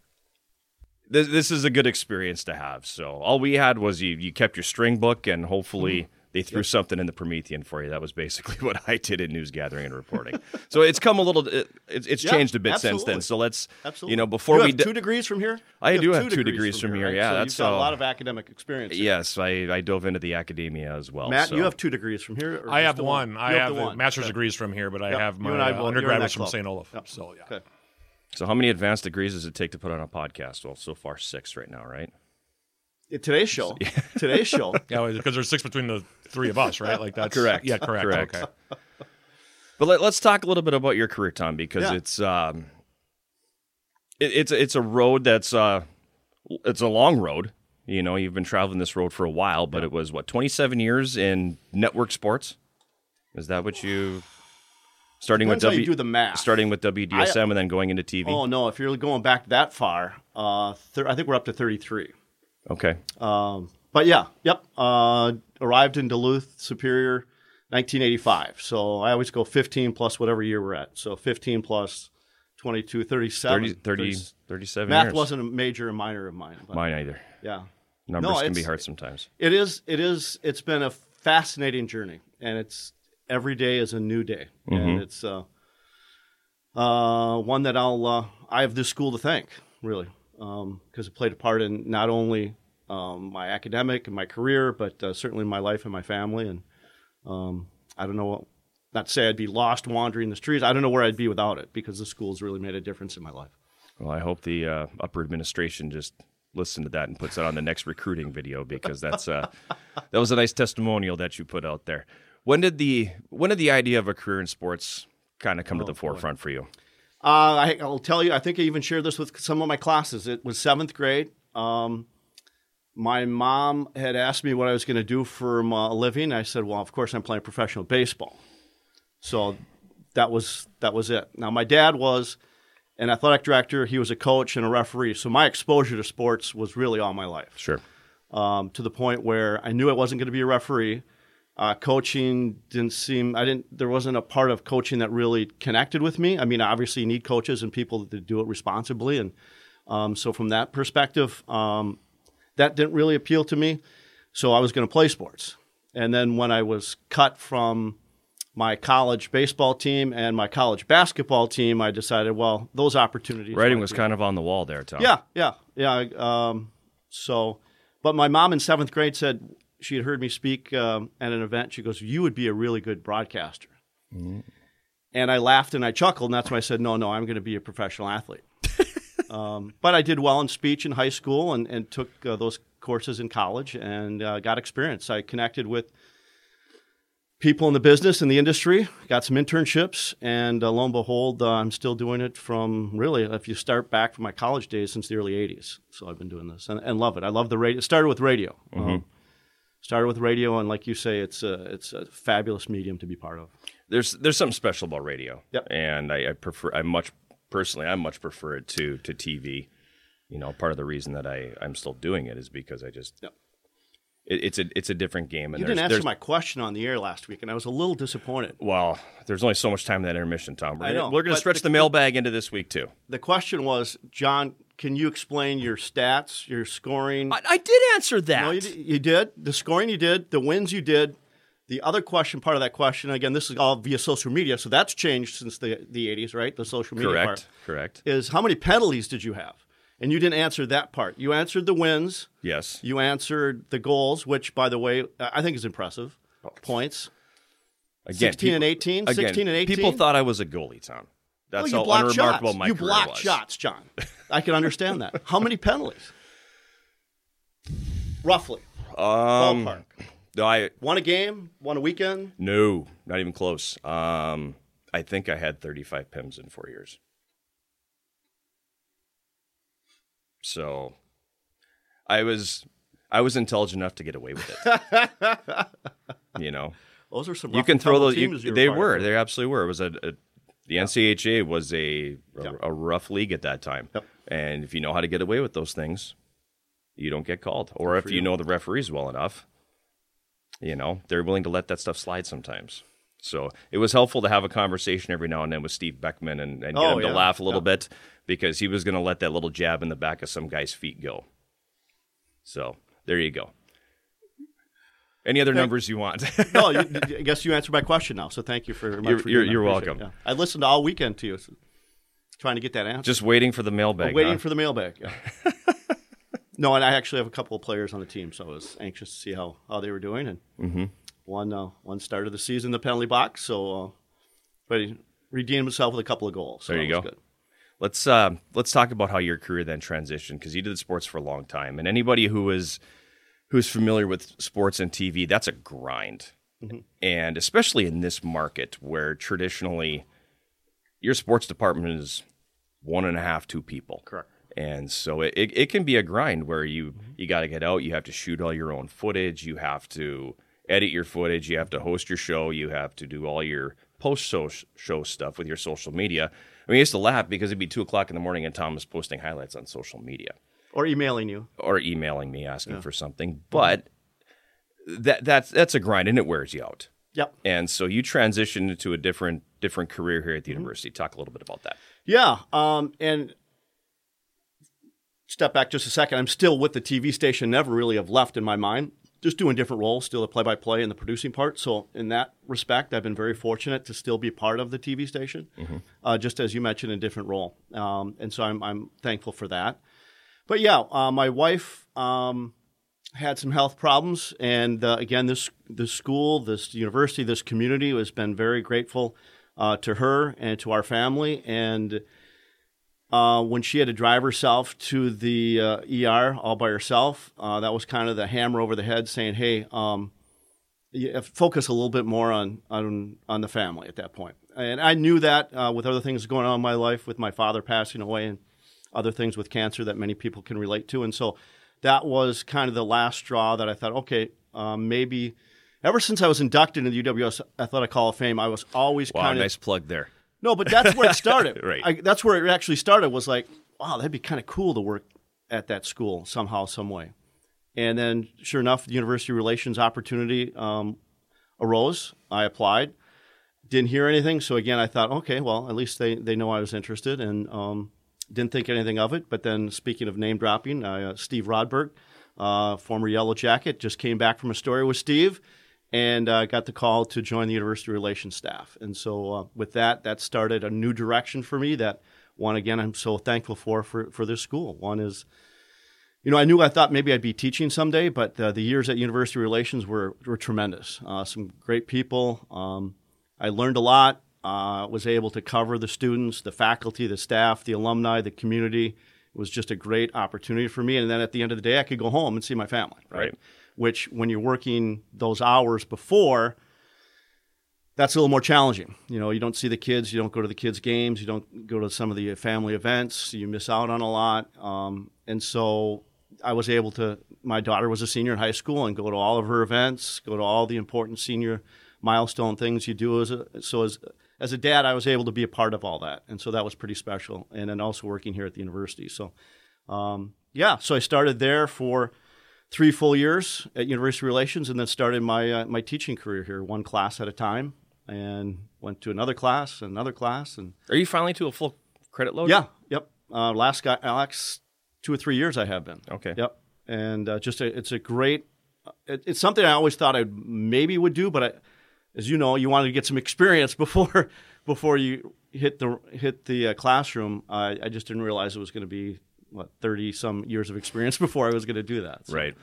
this, this is a good experience to have so all we had was you, you kept your string book and hopefully Mm-hmm. They threw something in the Promethean for you. That was basically what I did in news gathering and reporting. so it's come a little, it, it's, it's Yeah, changed a bit since then. So let's, Absolutely. you know, before you we d- two degrees from here. I You do have two degrees from here, right? yeah, so that's you've got a lot of academic experience. here. yes, I, I dove into the academia as well. Matt, so. you have two degrees from here. or I have one. I You have the the one. master's Okay. degrees from here, but I Yep. have You my and I uh, both- undergrad was from club. St. Olaf. Yep. So yeah. Okay. So how many advanced degrees does it take to put on a podcast? Well, so far six right now, right? Today's show. Today's show. Yeah, because there's six between the three of us, right? Like that's Correct. Yeah, correct. Correct. Okay. But let, us talk a little bit about your career, Tom, because Yeah. it's um, it, it's it's a road that's uh, it's a long road. You know, you've been traveling this road for a while, but it was what 27 years in network sports. Is that what you starting Depends with W? do the math. Starting with WDSM and then going into TV. Oh no! If you're going back that far, uh, thir- I think we're up to 33. Okay, Um, but yeah, yep. Uh, arrived in Duluth, Superior, 1985. So I always go 15 plus whatever year we're at. So 15 plus 22, 37. 30, 30 37 Math years. wasn't a major or minor of mine. Mine either. Yeah. Numbers No, can be hard sometimes. It is. It is. It's been a fascinating journey, and it's every day is a new day, and it's uh, uh, one that I'll. Uh, I have this school to thank, really, because it played a part in not only um, my academic and my career, but uh, certainly my life and my family. And um, I don't know what. Not to say I'd be lost wandering the streets. I don't know where I'd be without it because the school's really made a difference in my life. Well, I hope the uh, upper administration just listened to that and puts it on the next recruiting video because that's uh, that was a nice testimonial that you put out there. When did the when did the idea of a career in sports kind of come to the forefront for you? Uh, I, I'll tell you, I think I even shared this with some of my classes. It was seventh grade. Um, my mom had asked me what I was going to do for my- a living. I said, "Well, of course, I'm playing professional baseball." So that was that was it. Now, my dad was an athletic director. He was a coach and a referee. So my exposure to sports was really all my life Sure. um, to the point where I knew I wasn't going to be a referee. Uh, coaching didn't seem I didn't there wasn't a part of coaching that really connected with me. I mean, obviously you need coaches and people that do it responsibly, and um, so from that perspective, um, that didn't really appeal to me. So I was going to play sports, and then when I was cut from my college baseball team and my college basketball team, I decided, well, those opportunities. Writing was kind of on the wall there, Tom. yeah, yeah, yeah. Um, so, but my mom in seventh grade said she had heard me speak um, at an event. She goes, "You would be a really good broadcaster." And I laughed and I chuckled, and that's when I said, "No, no, I'm going to be a professional athlete." Um, but I did well in speech in high school and, and took uh, those courses in college and uh, got experience. I connected with people in the business and the industry, got some internships, and uh, lo and behold, uh, I'm still doing it from really, if you start back from my college days, since the early 80s. So I've been doing this and, and love it. I love the radio. It started with radio. Um, started with radio, and like you say, it's a, it's a fabulous medium to be part of. there's there's something special about radio. Yep. And I, I prefer I much personally I much prefer it to to TV. You know, part of the reason that I I'm still doing it is because I just Yep. it, it's a it's a different game. And You didn't answer there's, my question on the air last week, and I was a little disappointed. well, there's only so much time in that intermission, Tom. We're I gonna, know, we're going to stretch the- the mailbag into this week too. The question was, John, can you explain your stats, your scoring? I, I did answer that. No, you, you did. The scoring you did, the wins you did. The other question, part of that question, again, this is all via social media, so that's changed since the, the 80s, right? The social media correct. part. Correct. Is how many penalties did you have? And you didn't answer that part. You answered the wins. Yes. You answered the goals, which, by the way, I think is impressive. Oh. Points. Again, 16 and people- 18? Again, 16 and 18? People thought I was a goalie, Tom. That's well, you how blocked unremarkable shots. my you career blocked was. shots, John. I can understand that. How many penalties? Roughly. Um, Ballpark. no, I One a game, one a weekend. no, not even close. Um, I think I had 35 pims in four years. So, I was I was intelligent enough to get away with it. you know, Those are some. you can throw those. You, they part of. were. They absolutely were. It was a, a the NCHA was a a, Yep. a rough league at that time. Yep. And if you know how to get away with those things, you don't get called. Or if you know the referees well enough, you know they're willing to let that stuff slide sometimes. So it was helpful to have a conversation every now and then with Steve Beckman and, and get Oh, him to yeah. laugh a little Yeah. bit because he was going to let that little jab in the back of some guy's feet go. So there you go. Any other numbers you want? no, you, I guess you answered my question now. So thank you for. much You're- for you're- you're welcome. yeah. I listened all weekend to you, so trying to get that answer. Just waiting for the mailbag. waiting huh? for the mailbag. Yeah. no, and I actually have a couple of players on the team, so I was anxious to see how, how they were doing. And Mm-hmm. one uh, one started the season in the penalty box, so uh, but he redeemed himself with a couple of goals. So There you go. Good. Let's uh, let's talk about how your career then transitioned because you did the sports for a long time, and anybody who is who's familiar with sports and TV, that's a grind, mm-hmm. and especially in this market where traditionally your sports department is one and a half, two people, Correct. and so it, it, it can be a grind where you mm-hmm. you got to get out, you have to shoot all your own footage, you have to edit your footage, you have to host your show, you have to do all your post show show stuff with your social media. I mean, I used to laugh because it'd be two o'clock in the morning and Tom was posting highlights on social media Or emailing you. or emailing me asking for something, but that that's that's a grind and it wears you out. Yep. And so you transitioned into a different different career here at the university. Talk a little bit about that. Yeah, um, and step back just a second. I'm still with the TV station. Never really have left in my mind. Just doing different roles, still the play-by-play and the producing part. So in that respect, I've been very fortunate to still be part of the TV station, uh, just as you mentioned, a different role. Um, and so I'm, I'm thankful for that. But yeah, uh, my wife um, had some health problems, and uh, again, this this school, this university, this community has been very grateful uh, to her and to our family. And uh, when she had to drive herself to the ER all by herself, uh, that was kind of the hammer over the head, saying, "Hey, um, focus a little bit more on on on the family at that point." And I knew that with other things going on in my life, with my father passing away and other things with cancer that many people can relate to, and so that was kind of the last straw that I thought, okay, um, maybe. Ever since I was inducted into the UWS Athletic Hall of Fame, I was always Wow, kind of nice plug there. no, but that's where it started. Right. I, that's where it actually started. Was like, wow, that'd be kind of cool to work at that school somehow, some way. And then, sure enough, the university relations opportunity um, arose. I applied. Didn't hear anything. So again, I thought, okay, well, at least they, they know I was interested, and um, didn't think anything of it. But then, speaking of name dropping, uh, Steve Rodberg, uh, former Yellow Jacket, just came back from a story with Steve and uh, got the call to join the university relations staff. And so, uh, with that, that started a new direction for me. That one again, I'm so thankful for for for this school. One is, you know, I knew I thought maybe I'd be teaching someday, but uh, the years at university relations were were tremendous. Uh, some great people. Um, I learned a lot. Uh, was able to cover the students, the faculty, the staff, the alumni, the community, It was just a great opportunity for me. And then at the end of the day, I could go home and see my family, right? Right. Which, when you're working those hours before, that's a little more challenging. You know, you don't see the kids, you don't go to the kids' games, you don't go to some of the family events, you miss out on a lot. Um, and so I was able to. My daughter was a senior in high school and go to all of her events, go to all the important senior milestone things you do as a. So as as a dad, I was able to be a part of all that, and so that was pretty special. And then also working here at the university. So, um, yeah, so I started there for three full years at University Relations, and then started my uh, my teaching career here, one class at a time, and went to another class, another class, and Are you finally to a full credit load? yeah, yep. Uh, last guy, Alex, two or three years I have been. Okay. Yep. And uh, just a, it's a great. It, it's something I always thought I maybe would do, but I, as you know, you wanted to get some experience before before you hit the hit the uh, classroom. I I just didn't realize it was going to be what thirty some years of experience before I was going to do that. So, Right.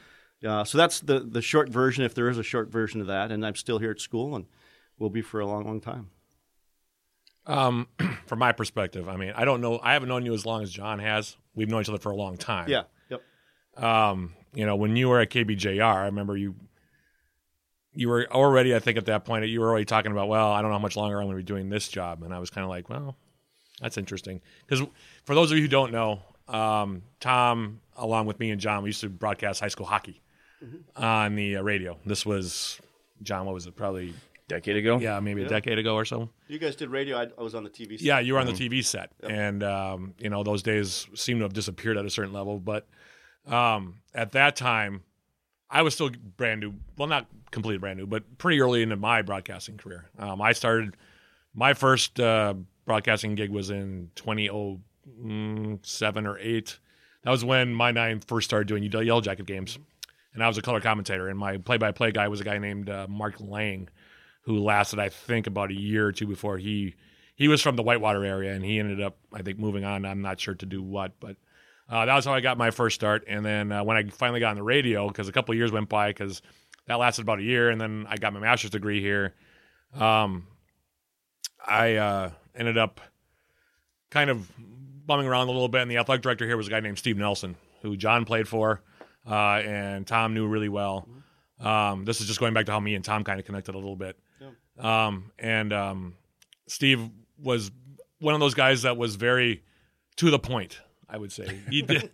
Uh, so that's the the short version, if there is a short version of that. And I'm still here at school, and will be for a long, long time. Um, from my perspective, I mean, I don't know. I haven't known you as long as John has. We've known each other for a long time. Yeah. Yep. Um, you know, when you were at KBJR, I remember you. You were already, I think, at that point, you were already talking about, well, I don't know how much longer I'm going to be doing this job, and I was kind of like, well, that's interesting. Because for those of you who don't know, um, Tom, along with me and John, we used to broadcast high school hockey on the uh, radio. This was John. What was it? Probably Decade ago. yeah, maybe a decade ago or so. You guys did radio. I, I was on the TV. Set. Yeah, you were on the TV set, and um, you know those days seem to have disappeared at a certain level. But um, at that time, I was still brand new. Well, not completely brand new, but pretty early into my broadcasting career. Um, I started my first uh, broadcasting gig was in 2007 or eight. That was when my nine first started doing Yellow Jacket games, and I was a color commentator. And my play-by-play guy was a guy named uh, Mark Lang, who lasted I think about a year or two before he he was from the Whitewater area and he ended up I think moving on. I'm not sure to do what, but uh, that was how I got my first start. And then uh, when I finally got on the radio, because a couple of years went by, because that lasted about a year, and then I got my master's degree here. Um, I uh, ended up kind of bumming around a little bit, and the athletic director here was a guy named Steve Nelson, who John played for, uh, and Tom knew really well. Um, this is just going back to how me and Tom kind of connected a little bit. Um, and um, Steve was one of those guys that was very to the point. I would say he did.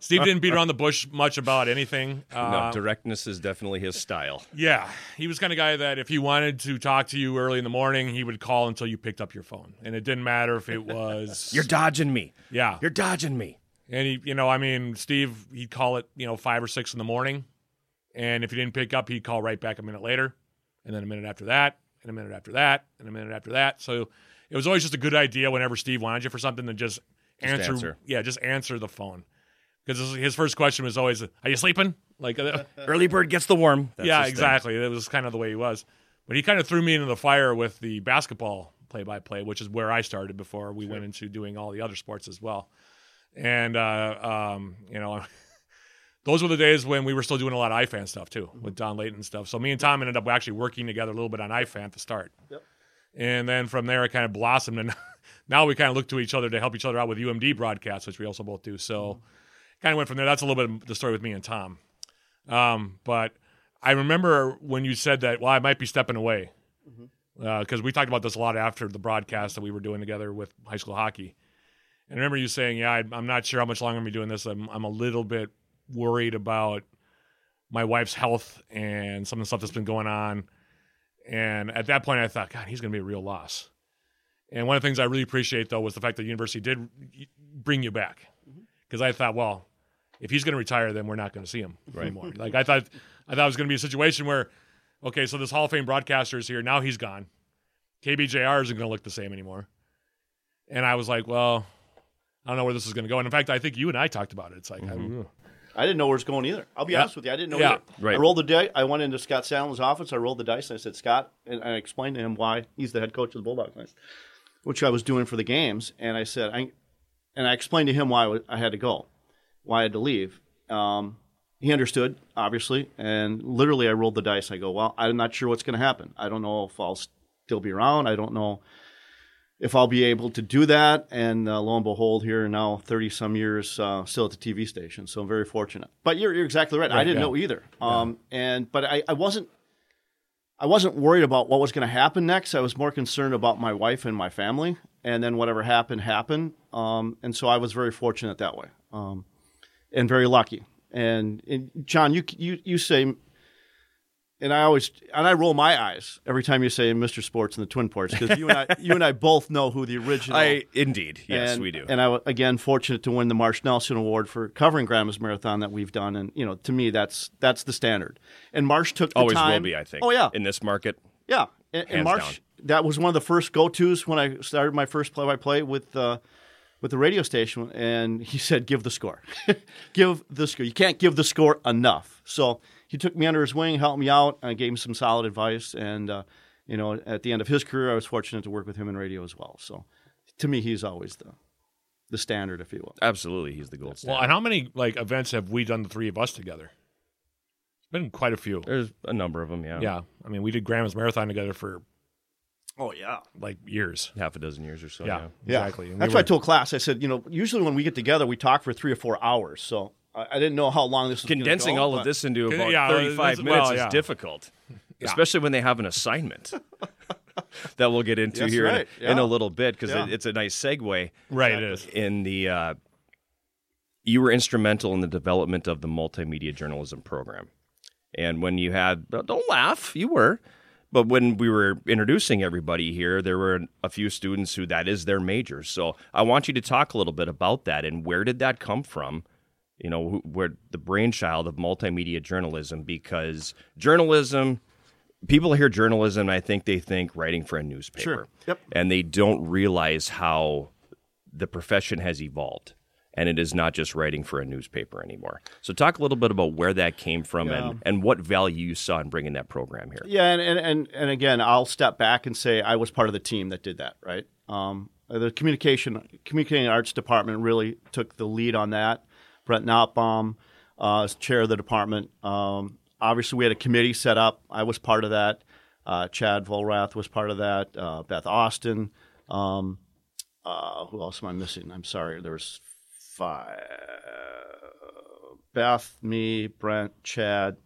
Steve didn't beat around the bush much about anything. No, Uh, directness is definitely his style. yeah, he was kind of guy that if he wanted to talk to you early in the morning, he would call until you picked up your phone, and it didn't matter if it was You're dodging me. yeah, You're dodging me. and he, you know, I mean, Steve, he'd call it, you know, five or six in the morning, and if he didn't pick up, he'd call right back a minute later, and then a minute after that, and a minute after that, and a minute after that. So it was always just a good idea whenever Steve wanted you for something to just, answer, answer. yeah, just answer the phone, because his first question was always, "Are you sleeping?" Like, uh, Early bird gets the worm. That's yeah, his thing. exactly. That was kind of the way he was. But he kind of threw me into the fire with the basketball play-by-play, which is where I started before we went into doing all the other sports as well. And uh, um, you know, those were the days when we were still doing a lot of iFan stuff too, with Don Layton and stuff. So me and Tom ended up actually working together a little bit on iFan to start. Yep. And then from there, it kind of blossomed, and now we kind of look to each other to help each other out with UMD broadcasts, which we also both do. So, mm-hmm. kind of went from there. That's a little bit of the story with me and Tom. Um, but I remember when you said that, well, I might be stepping away mm-hmm. uh, because we talked about this a lot after the broadcast that we were doing together with high school hockey. And I remember you saying, "Yeah, I, I'm not sure how much longer I'm gonna be doing this. I'm I'm a little bit worried about my wife's health and some of the stuff that's been going on." And at that point, I thought, God, he's gonna be a real loss. And one of the things I really appreciate though was the fact that the university did bring you back mm-hmm. because I thought, well, if he's going to retire, then we're not going to see him anymore. Like I thought, I thought it was going to be a situation where, okay, so this Hall of Fame broadcaster is here now, he's gone. KBJR isn't going to look the same anymore. And I was like, well, I don't know where this is going to go. And in fact, I think you and I talked about it. It's like, I- mm-hmm. I didn't know where it's going either. I'll be Yeah. honest with you. I didn't know Yeah. either. Right. I rolled the dice. I went into Scott Sandelin's office. I rolled the dice and I said, Scott, and I explained to him why he's the head coach of the Bulldogs, which I was doing for the games. And I said, I, and I explained to him why I had to go, why I had to leave. Um, he understood, obviously, and literally I rolled the dice. I go, well, I'm not sure what's going to happen. I don't know if I'll still be around. I don't know if I'll be able to do that. And uh, lo and behold, here now, 30 some years uh, still at the TV station. So I'm very fortunate. But you're, you're exactly right. I didn't yeah. know either. Um, and but I, I wasn't I wasn't worried about what was going to happen next. I was more concerned about my wife and my family, and then whatever happened happened. Um, and so I was very fortunate that way, um, and very lucky. And, and John, you you you say, and I always and I roll my eyes every time you say Mr. Sports and the Twin Ports because you and I you and I both know who the original. I indeed, yes, and, we do. And I was again fortunate to win the Marsh Nelson Award for covering Grandma's Marathon that we've done, and you know, to me, that's that's the standard. And Marsh took the Always time. will be, I think. Oh yeah, in this market, yeah. And, and Marsh, down. that was one of the first go tos when I started my first play by play with uh, with the radio station, and he said, "Give the score, give the score. You can't give the score enough." So he took me under his wing, helped me out, and I gave him some solid advice. And uh, you know, at the end of his career, I was fortunate to work with him in radio as well. So to me, he's always the the standard, if you will. absolutely, he's the gold standard. Well, and how many like events have we done the three of us together? It's been quite a few. There's a number of them, yeah. Yeah, I mean, we did Grandma's Marathon together for Oh yeah. like years. half a dozen years or so. yeah, Yeah, exactly. And we That's were- why I told class. I said, you know, usually when we get together, we talk for three or four hours. So I, I didn't know how long this was gonna condensing go, all of this into about Yeah, 35 minutes well, is yeah. difficult, especially when they have an assignment that we'll get into That's here right, in, a, in a little bit because Yeah. it, it's a nice segue. right. It is. In the, uh, you were instrumental in the development of the multimedia journalism program, and when you had, don't laugh, you were. But when we were introducing everybody here, there were a few students who that is their major. So I want you to talk a little bit about that and where did that come from? You know, where the brainchild of multimedia journalism because journalism, people hear journalism, I think they think writing for a newspaper. Sure. Yep. And they don't realize how the profession has evolved. And it is not just writing for a newspaper anymore. So, talk a little bit about where that came from and, and what value you saw in bringing that program here. Yeah, and, and, and, and again, I'll step back and say I was part of the team that did that, right? Um, the communication communicating arts department really took the lead on that. Brett Knopbaum, uh, as chair of the department. Um, obviously, we had a committee set up. I was part of that. Uh, Chad Volrath was part of that. Uh, Beth Austin. Um, uh, who else am I missing? I'm sorry. There was five. Beth, me, Brent, Chad.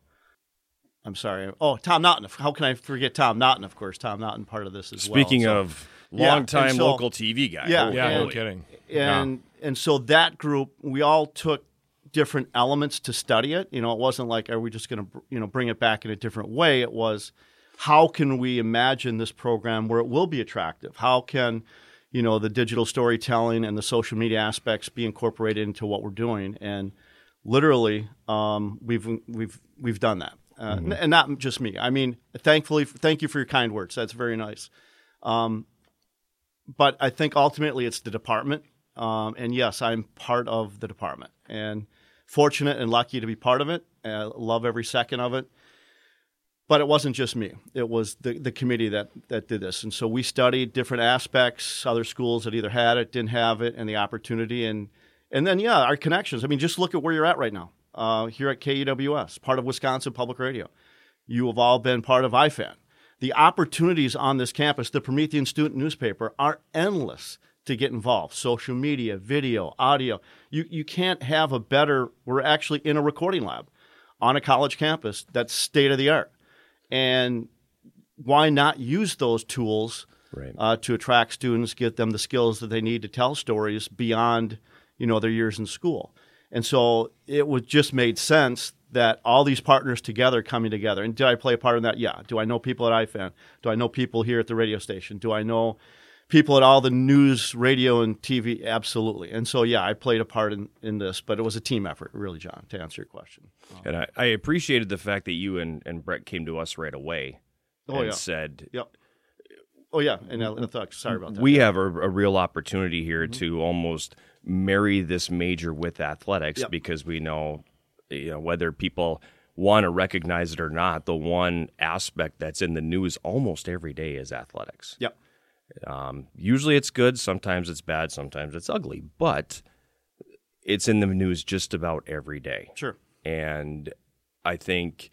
I'm sorry. Oh, Tom Naughton. How can I forget Tom Naughton? Of course, Tom Naughton part of this as well. Speaking So- of Yeah, longtime and so- local TV guy. Yeah, holy Yeah, no kidding. and and so that group, we all took different elements to study it. You know, it wasn't like are we just going to you know bring it back in a different way. It was how can we imagine this program where it will be attractive? How can you know the digital storytelling and the social media aspects be incorporated into what we're doing? And literally, um, we've we've we've done that, uh, n- and not just me. I mean, thankfully, thank you for your kind words. That's very nice. Um, but I think ultimately it's the department. Um, and yes, I'm part of the department and fortunate and lucky to be part of it. Uh, love every second of it. But it wasn't just me. It was the, the committee that, that did this. And so we studied different aspects, other schools that either had it, didn't have it, and the opportunity. And, and then, yeah, our connections. I mean, just look at where you're at right now uh, here at KUWS, part of Wisconsin Public Radio. You have all been part of IFAN. The opportunities on this campus, the Promethean Student newspaper, are endless to get involved. Social media, video, audio. You, you can't have a better, we're actually in a recording lab on a college campus that's state of the art. And why not use those tools Right. uh, to attract students, get them the skills that they need to tell stories beyond, you know, their years in school. And so it was just made sense that all these partners together coming together. And did I play a part in that? Yeah. Do I know people at IFAN? Do I know people here at the radio station? Do I know people at all the news, radio, and TV? Absolutely. And so, yeah, I played a part in, in this, but it was a team effort, really, John, to answer your question. Um, and I, I appreciated the fact that you and, and Brett came to us right away Oh, and yeah. said, Yep. Oh, yeah. And I, I thought, sorry about that. we have a, a real opportunity here mm-hmm. to almost marry this major with athletics Yep. because we know, you know, whether people want to recognize it or not, the one aspect that's in the news almost every day is athletics. Yep. Um, usually it's good, sometimes it's bad, sometimes it's ugly, but it's in the news just about every day. Sure. And I think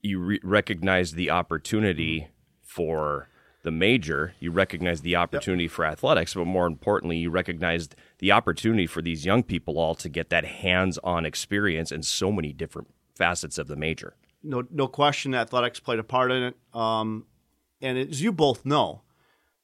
you re- recognize the opportunity for the major, you recognized the opportunity for athletics, but more importantly, you recognized the opportunity for these young people all to get that hands-on experience in so many different facets of the major. no no question athletics played a part in it um, and as you both know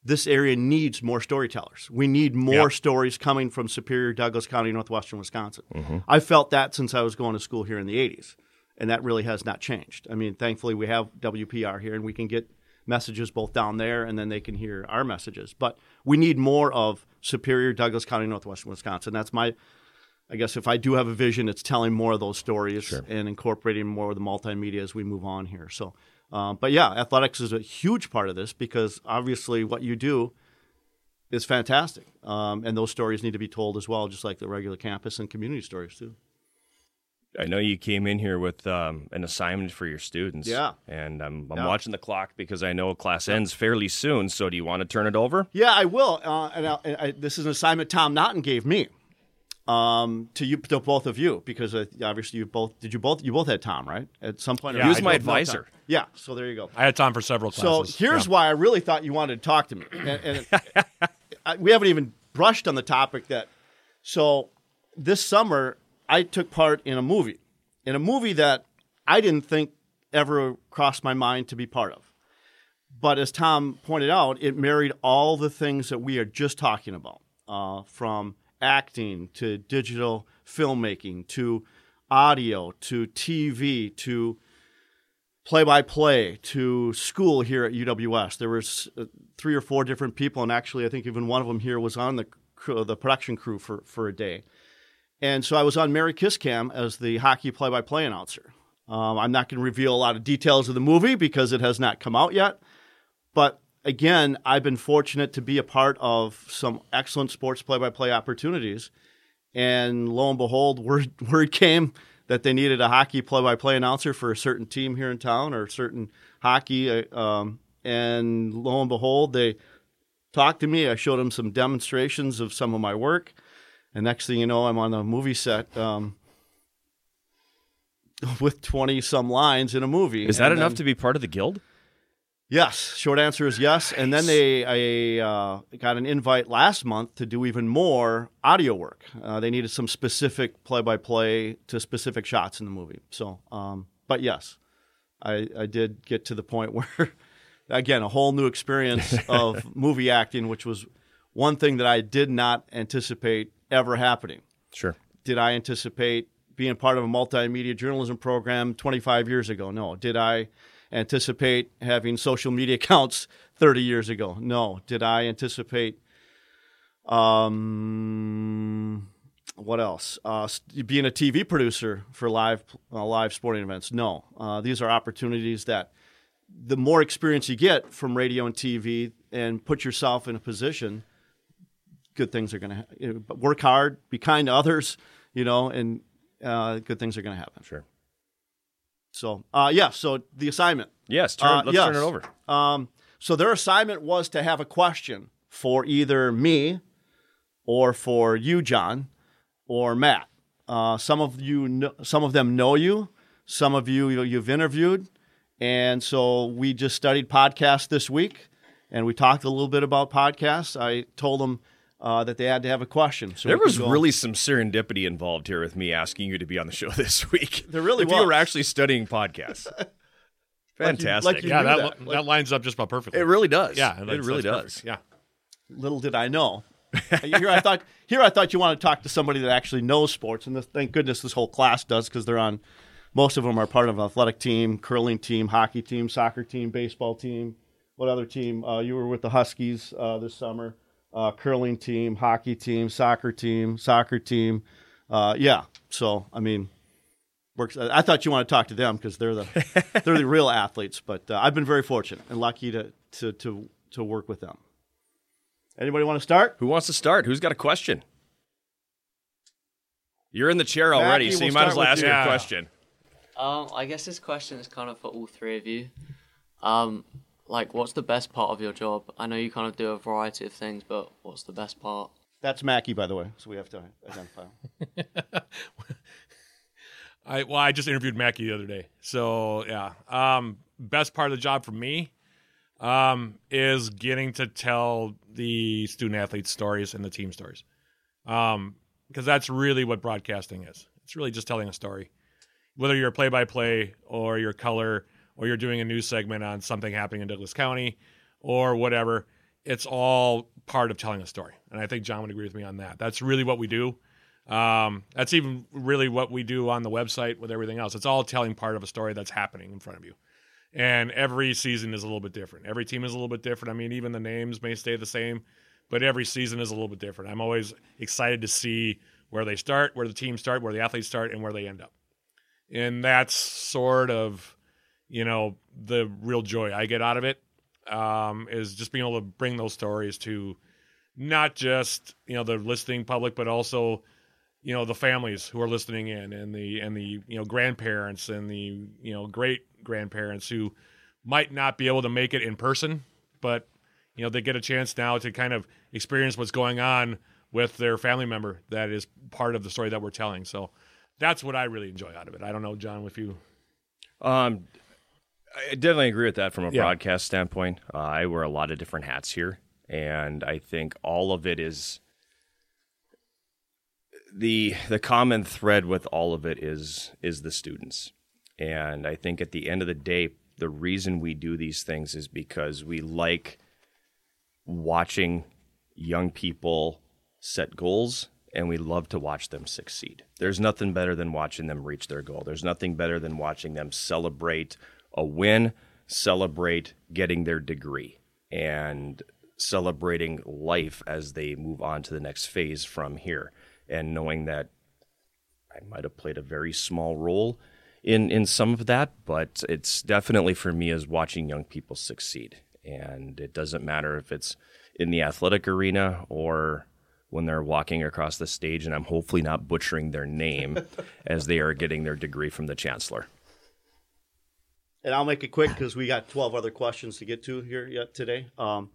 this area needs more storytellers. We need more Yeah. stories coming from superior douglas county northwestern wisconsin. Mm-hmm. I felt that since i was going to school here in the 80s and that really has not changed. I mean thankfully we have wpr here and we can get messages both down there and then they can hear our messages. But we need more of superior douglas county northwestern wisconsin. That's my I guess if I do have a vision, it's telling more of those stories and incorporating more of the multimedia as we move on here. So, um, but yeah, athletics is a huge part of this because obviously what you do is fantastic, um, and those stories need to be told as well, just like the regular campus and community stories too. I know you came in here with um, an assignment for your students. Yeah. And I'm, I'm Yeah. watching the clock because I know class ends fairly soon. So do you want to turn it over? Yeah, I will. Uh, and I, and I, this is an assignment Tom Naughton gave me um, to you, to both of you, because uh, obviously you both did. You both you both had Tom, right? At some point, Yeah, He was my advisor. Yeah, so there you go. I had Tom for several times. So here's Yeah. why I really thought you wanted to talk to me, and, and I, we haven't even brushed on the topic that. So this summer, I took part in a movie, in a movie that I didn't think ever crossed my mind to be part of. But as Tom pointed out, it married all the things that we are just talking about, uh, from acting to digital filmmaking to audio to TV to play by play to school here at UWS. There was uh, three or four different people, and actually, I think even one of them here was on the the production crew for for a day. And so I was on Merry Kiss Cam as the hockey play by play announcer. Um, I'm not going to reveal a lot of details of the movie because it has not come out yet. But again, I've been fortunate to be a part of some excellent sports play by play opportunities. And lo and behold, word, word came that they needed a hockey play by play announcer for a certain team here in town or a certain hockey. uh, Um, and lo and behold, they talked to me. I showed them some demonstrations of some of my work. And next thing you know, I'm on a movie set um, with 20 some lines in a movie. Is that And enough then- to be part of the guild? Yes, short answer is yes. And then they, I uh, got an invite last month to do even more audio work. Uh, they needed some specific play-by-play to specific shots in the movie. So, um, but yes, I, I did get to the point where, again, a whole new experience of movie acting, which was one thing that I did not anticipate ever happening Sure. did I anticipate being part of a multimedia journalism program 25 years ago? No. Did I anticipate having social media accounts 30 years ago? No. Did I anticipate um what else? Uh, being a TV producer for live uh, live sporting events? No. Uh, these are opportunities that the more experience you get from radio and TV and put yourself in a position good things are going to work hard, be kind to others, you know, and uh, good things are going to happen. Sure. So, uh, yeah. So the assignment. Yes. Turn, Uh, let's yes. turn it over. Um, so their assignment was to have a question for either me or for you, John, or Matt. Uh, some of you, know, some of them know you. Some of you you- you've interviewed, and so we just studied podcasts this week, and we talked a little bit about podcasts. I told them uh, that they had to have a question. So There was really some serendipity involved here with me asking you to be on the show this week. There really if you were actually studying podcasts. Fantastic. like you yeah, that, that. li- that lines up just about perfectly. it really does. yeah, it that's- really does. perfect. Yeah. little did I know. here I thought here I thought you want to talk to somebody that actually knows sports, and this, thank goodness this whole class does because they're on. Most of them are part of an athletic team, curling team, hockey team, soccer team, baseball team. What other team? Uh, you were with the Huskies uh, this summer. Uh, curling team, hockey team, soccer team, soccer team. Uh, yeah. So I mean, works. I thought you want to talk to them because they're the they're the real athletes. But uh, I've been very fortunate and lucky to to to to work with them. Anybody want to start? Who wants to start? Who's got a question? You're in the chair already, Mackie, so you we'll might as well ask you. your Yeah. question. Um, I guess this question is kind of for all three of you. Um, like, what's the best part of your job? I know you kind of do a variety of things, but what's the best part? That's Mackie, by the way. So we have to identify. I well, I just interviewed Mackie the other day. So yeah, um, best part of the job for me, um, is getting to tell the student athletes stories and the team stories, um, because that's really what broadcasting is. It's really just telling a story, whether you're play by play or you're color or you're doing a news segment on something happening in Douglas County or whatever. It's all part of telling a story, and I think John would agree with me on that. That's really what we do. Um, that's even really what we do on the website with everything else. It's all telling part of a story that's happening in front of you. And every season is a little bit different. Every team is a little bit different. I mean, even the names may stay the same, but every season is a little bit different. I'm always excited to see where they start, where the teams start, where the athletes start, and where they end up. And that's sort of, you know, the real joy I get out of it um, is just being able to bring those stories to not just you know the listening public, but also you know the families who are listening in and the and the you know grandparents and the you know great grandparents who might not be able to make it in person but you know they get a chance now to kind of experience what's going on with their family member that is part of the story that we're telling. So that's what i really enjoy out of it. I don't know john if you Um, I definitely agree with that from a Yeah. broadcast standpoint. Uh, I wear a lot of different hats here, and I think all of it is the the common thread with all of it is is the students. And I think at the end of the day, the reason we do these things is because we like watching young people set goals and we love to watch them succeed. There's nothing better than watching them reach their goal. There's nothing better than watching them celebrate a win, celebrate getting their degree, and celebrating life as they move on to the next phase from here. And knowing that I might have played a very small role in in some of that, but it's definitely for me is watching young people succeed. And it doesn't matter if it's in the athletic arena or when they're walking across the stage and I'm hopefully not butchering their name as they are getting their degree from the chancellor. And I'll make it quick because we got 12 other questions to get to here yet today. Um,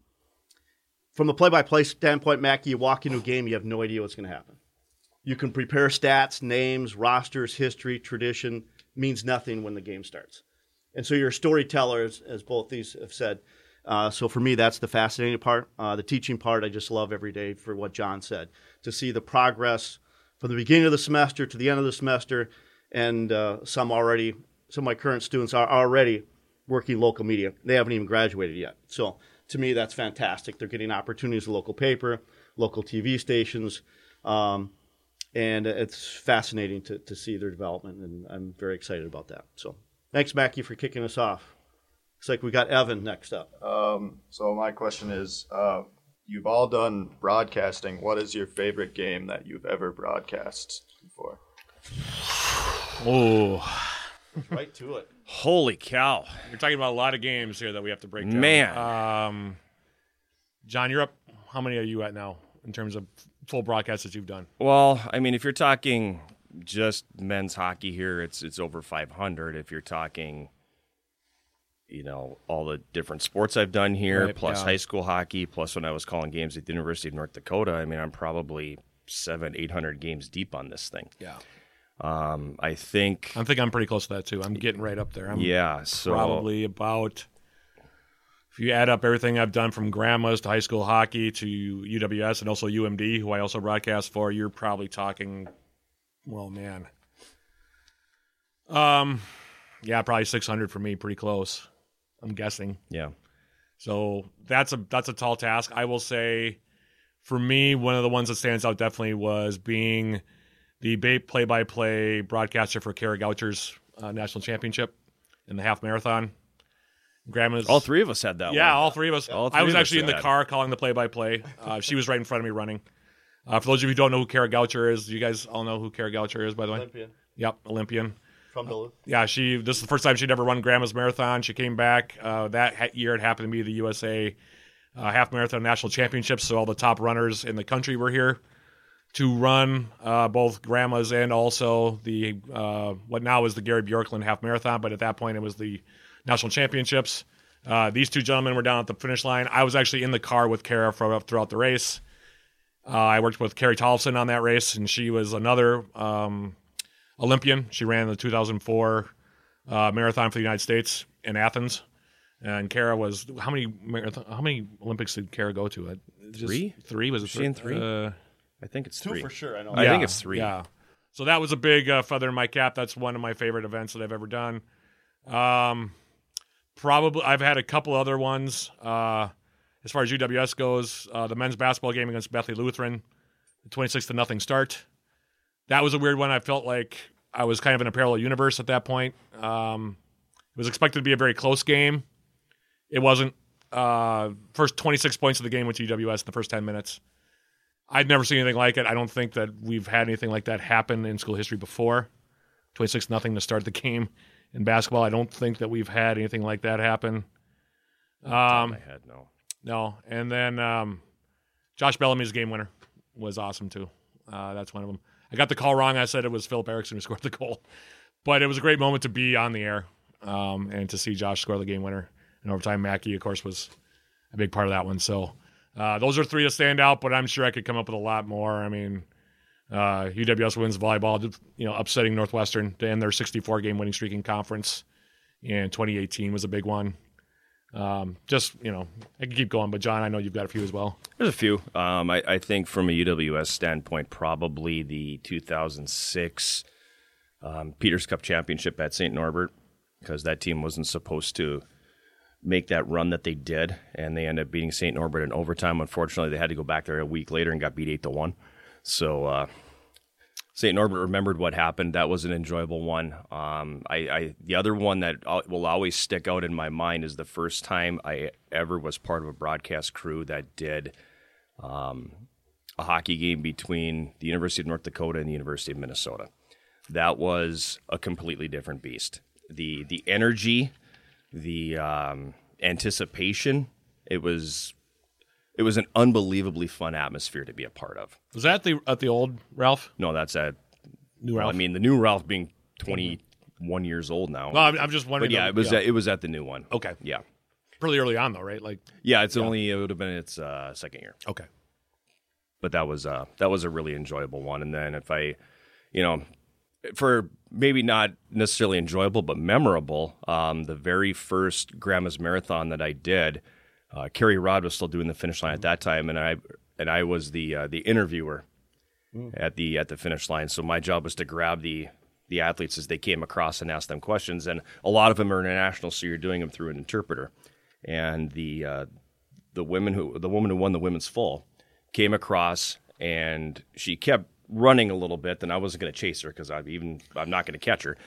from a play by play standpoint, Mackie, you walk into a game, you have no idea what's going to happen. You can prepare stats, names, rosters, history, tradition, means nothing when the game starts. And so you're a storyteller, as, as both these have said. Uh, so for me, that's the fascinating part. Uh, the teaching part, I just love every day for what John said to see the progress from the beginning of the semester to the end of the semester, and uh, some already, some of my current students are already working local media. They haven't even graduated yet. So to me, that's fantastic. They're getting opportunities at local paper, local TV stations, um, and it's fascinating to, to see their development, and I'm very excited about that. So thanks, Mackie, for kicking us off. Looks like we got Evan next up. Um, so my question is, uh, you've all done broadcasting. What is your favorite game that you've ever broadcast before? oh right to it. Holy cow. you're talking about a lot of games here that we have to break down Man. um john you're up how many are you at now in terms of full broadcasts that you've done Well, I mean, if you're talking just men's hockey here, it's it's over 500. If you're talking, you know, all the different sports I've done here, Right, plus yeah. high school hockey, plus when I was calling games at the University of North Dakota, I mean, I'm probably seven, eight hundred games deep on this thing. yeah Um, I think, I think I'm pretty close to that too. I'm getting right up there. I'm yeah. So probably about if you add up everything I've done from grandmas to high school hockey to UWS and also UMD, who I also broadcast for, you're probably talking, well, man, um, yeah, probably 600 for me, pretty close. I'm guessing. yeah, So that's a that's a tall task. I will say, for me, one of the ones that stands out definitely was being the ba- play-by-play broadcaster for Kara Goucher's uh, national championship in the half marathon. Grandma's all three of us had that. yeah, one. all three of us. All I was of us actually in the had. car calling the play-by-play. Uh, she was right in front of me running. Uh, for those of you who don't know who Kara Goucher is, you guys all know who Kara Goucher is, by the way. Olympian Yep, Olympian. from Duluth. Yeah, she. This is the first time she'd ever run Grandma's Marathon. She came back uh, that ha- year. It happened to be the USA uh, Half Marathon National Championships, so all the top runners in the country were here to run uh, both Grandma's and also the uh, what now is the Gary Bjorklund Half Marathon, but at that point it was the National Championships. Uh, these two gentlemen were down at the finish line. I was actually in the car with Kara for, throughout the race. Uh, I worked with Carrie Tollefson on that race, and she was another um, Olympian. She ran the 2004 uh, marathon for the United States in Athens. And Kara was how many marathon, how many Olympics did Kara go to? Uh, Just Three? Three was it she in three? I think it's Two three for sure. I know. I think it's three. Yeah. So that was a big uh, feather in my cap. That's one of my favorite events that I've ever done. Um, probably I've had a couple other ones. Uh, as far as UWS goes, uh, the men's basketball game against Bethany Lutheran, the 26 to nothing start. That was a weird one. I felt like I was kind of in a parallel universe at that point. Um, it was expected to be a very close game. It wasn't. Uh, first 26 points of the game went to UWS in the first 10 minutes. I'd never seen anything like it. I don't think that we've had anything like that happen in school history before. 26 nothing to start the game in basketball. I don't think that we've had anything like that happen. Um, my head, no. no, and then um, Josh Bellamy's game winner was awesome too. Uh, that's one of them. I got the call wrong. I said it was Philip Erickson who scored the goal, but it was a great moment to be on the air um, and to see Josh score the game winner. And overtime, Mackey, of course, was a big part of that one. So uh, those are three to stand out, but I'm sure I could come up with a lot more. I mean, uh, UWS wins volleyball, you know, upsetting Northwestern to end their 64 game winning streak in conference. And 2018 was a big one. Um, just you know, I can keep going, but John, I know you've got a few as well. There's a few. Um, I, I think from a UWS standpoint, probably the 2006 um, Peters Cup championship at St. Norbert, because that team wasn't supposed to make that run that they did, and they ended up beating St. Norbert in overtime. Unfortunately, they had to go back there a week later and got beat eight to one. So uh, St. Norbert remembered what happened. That was an enjoyable one. Um, I, I the other one that will always stick out in my mind is the first time I ever was part of a broadcast crew that did um, a hockey game between the University of North Dakota and the University of Minnesota. That was a completely different beast. The the energy, the um, anticipation. It was it was an unbelievably fun atmosphere to be a part of. Was that the at the old Ralph? No, that's at New well, I mean, the new Ralph being 21 years old now. Well, I'm, I'm just wondering. but yeah, it was yeah. At, it was at the new one. okay, Yeah, pretty early on though, right? Like yeah. It's only it would have been its uh, second year, okay, but that was uh, that was a really enjoyable one. And then if I, you know, for maybe not necessarily enjoyable but memorable, um, the very first Grandma's Marathon that I did, uh, Kerry Rod was still doing the finish line at that time, and I and I was the uh, the interviewer at the at the finish line. So my job was to grab the the athletes as they came across and ask them questions. And a lot of them are international, so you're doing them through an interpreter. And the uh, the women who the woman who won the women's full came across and she kept running a little bit. Then I wasn't going to chase her because I'm even I'm not going to catch her.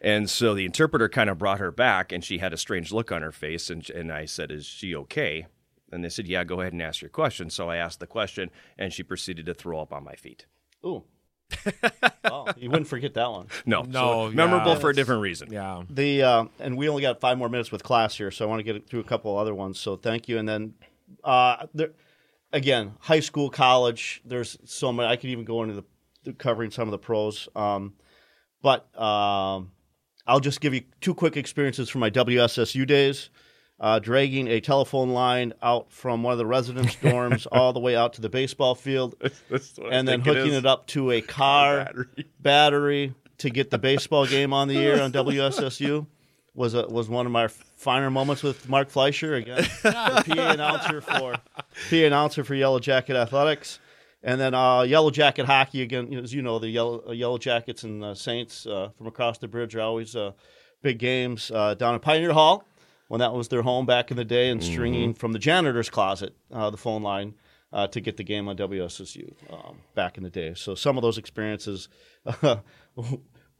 And so the interpreter kind of brought her back, and she had a strange look on her face. And and I said, "Is she okay?" And they said, "Yeah, go ahead and ask your question." So I asked the question, and she proceeded to throw up on my feet. Ooh. oh, you wouldn't forget that one. No, No, so memorable yeah. for a different reason. yeah. The uh, and we only got five more minutes with class here, so I want to get through a couple other ones. So thank you. And then uh, there, again, high school, college. There's so many. I could even go into the, covering some of the pros. Um, but um, I'll just give you two quick experiences from my WSSU days. Uh, dragging a telephone line out from one of the residence dorms all the way out to the baseball field, and then hooking it up to a car battery. to get the baseball game on the air on WSSU was a, was one of my finer moments with Mark Fleischer again, the PA announcer for PA announcer for Yellow Jacket Athletics, and then uh, Yellow Jacket hockey again. As you know, the Yellow uh, Yellow Jackets and uh, Saints uh, from across the bridge are always uh, big games uh, down in Pioneer Hall when that was their home back in the day, and stringing from the janitor's closet uh, the phone line. Uh, to get the game on WSSU um, back in the day, so some of those experiences,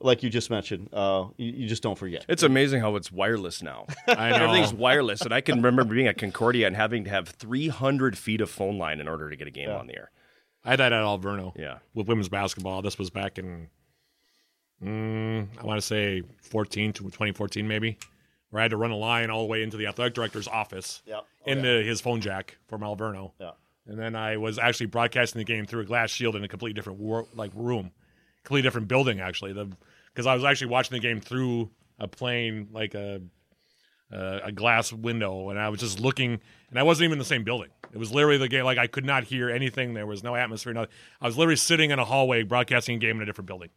like you just mentioned, uh, you, you just don't forget. It's amazing how it's wireless now. I know. Everything's wireless, and I can remember being at Concordia and having to have 300 feet of phone line in order to get a game on the air. I had that at Alverno. Yeah. With women's basketball. This was back in, mm, I want to say 14 to 2014 maybe, where I had to run a line all the way into the athletic director's office Yeah. Oh, into his phone jack from Alverno. Yeah. And then I was actually broadcasting the game through a glass shield in a completely different wor- like room, completely different building actually. The because I was actually watching the game through a plane like a uh, a glass window, and I was just looking, and I wasn't even in the same building. It was literally the game. Like I could not hear anything. There was no atmosphere. No, I was literally sitting in a hallway broadcasting a game in a different building.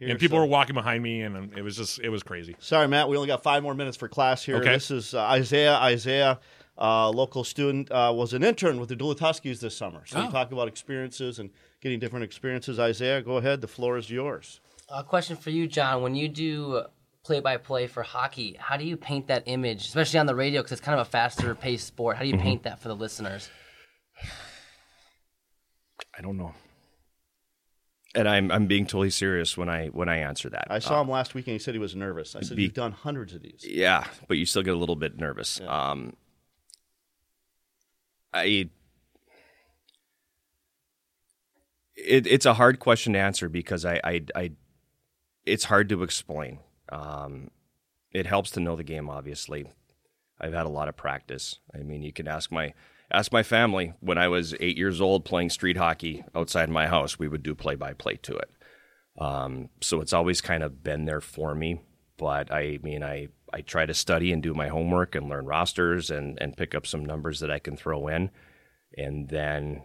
and people a- were walking behind me, and it was just it was crazy. Sorry, Matt. We only got five more minutes for class here. Okay. This is uh, Isaiah. Isaiah, uh, local student, uh, was an intern with the Duluth Huskies this summer. So we Oh. talk about experiences and getting different experiences. Isaiah, go ahead. The floor is yours. A question for you, John. When you do play by play for hockey, how do you paint that image, especially on the radio, because it's kind of a faster paced sport? How do you Mhm. paint that for the listeners? I don't know. And I'm I'm being totally serious when I when I answer that. I saw Uh, him last week and he said he was nervous. I said, be- You've done hundreds of these. Yeah, but you still get a little bit nervous. Um, I it, it's a hard question to answer because I, I, I it's hard to explain. Um, it helps to know the game. Obviously, I've had a lot of practice. I mean, you can ask my ask my family when I was eight years old playing street hockey outside my house. We would do play by play to it. Um, so it's always kind of been there for me. But I mean, I, I try to study and do my homework and learn rosters and, and pick up some numbers that I can throw in and then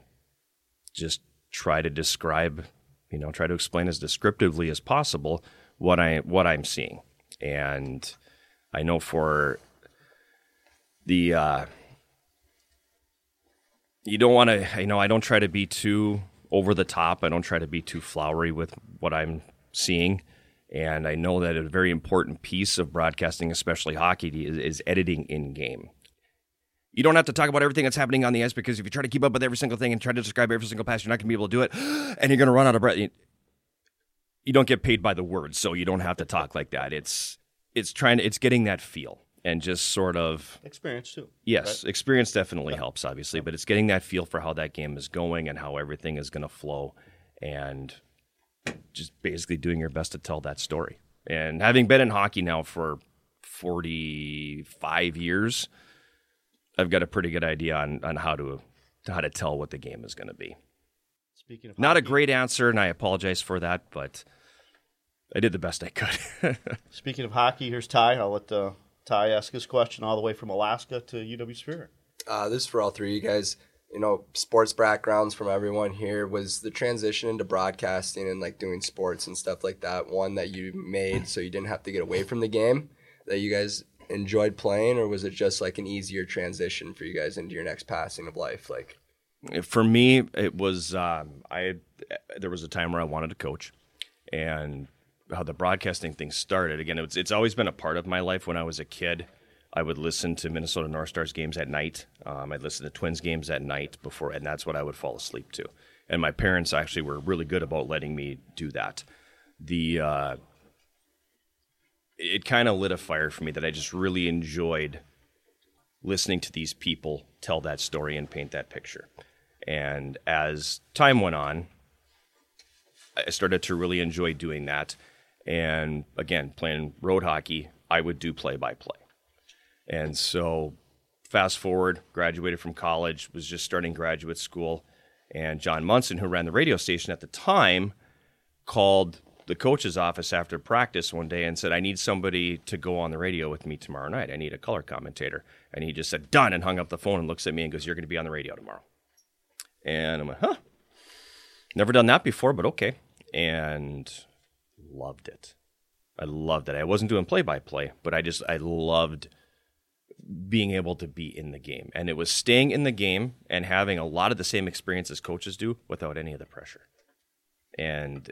just try to describe, you know, try to explain as descriptively as possible what I what I'm seeing. And I know for the uh, you don't want to you know i don't try to be too over the top. I don't try to be too flowery with what i'm seeing. And i know that a very important piece of broadcasting especially hockey is, is editing in game you don't have to talk about everything that's happening on the ice because if you try to keep up with every single thing and try to describe every single pass you're not going to be able to do it and you're going to run out of breath You- don't get paid by the word so you don't have to talk like that it's it's trying to it's getting that feel and just sort of Experience, too. Yes, experience definitely helps, obviously, but it's getting that feel for how that game is going and how everything is going to flow, and just basically doing your best to tell that story. And having been in hockey now for forty-five years, I've got a pretty good idea on, on how to how to tell what the game is going to be. Speaking of Not a great answer, and I apologize for that, but I did the best I could. Speaking of hockey, here's Ty. I'll let uh, Ty ask his question all the way from Alaska to UW Superior. Uh, this is for all three of you guys. You know, sports backgrounds from everyone here. Was the transition into broadcasting and like doing sports and stuff like that one that you made so you didn't have to get away from the game that you guys enjoyed playing, or was it just like an easier transition for you guys into your next passing of life? Like, for me, it was um, I. There was a time where I wanted to coach, and how the broadcasting thing started. Again, it's it's always been a part of my life. When I was a kid, I would listen to Minnesota North Stars games at night. Um, I'd listen to Twins games at night before, and that's what I would fall asleep to. And my parents actually were really good about letting me do that. The uh, it kind of lit a fire for me that I just really enjoyed listening to these people tell that story and paint that picture. And as time went on, I started to really enjoy doing that. And again, playing road hockey, I would do play by play. And so, fast forward, graduated from college, was just starting graduate school. And John Munson, who ran the radio station at the time, called the coach's office after practice one day and said, I need somebody to go on the radio with me tomorrow night. I need a color commentator. And he just said, Done, and hung up the phone and looks at me and goes, You're going to be on the radio tomorrow. And I'm like, Huh. Never done that before, but okay. And loved it. I loved it. I wasn't doing play by play, but I just, I loved being able to be in the game. And it was staying in the game and having a lot of the same experience as coaches do without any of the pressure. And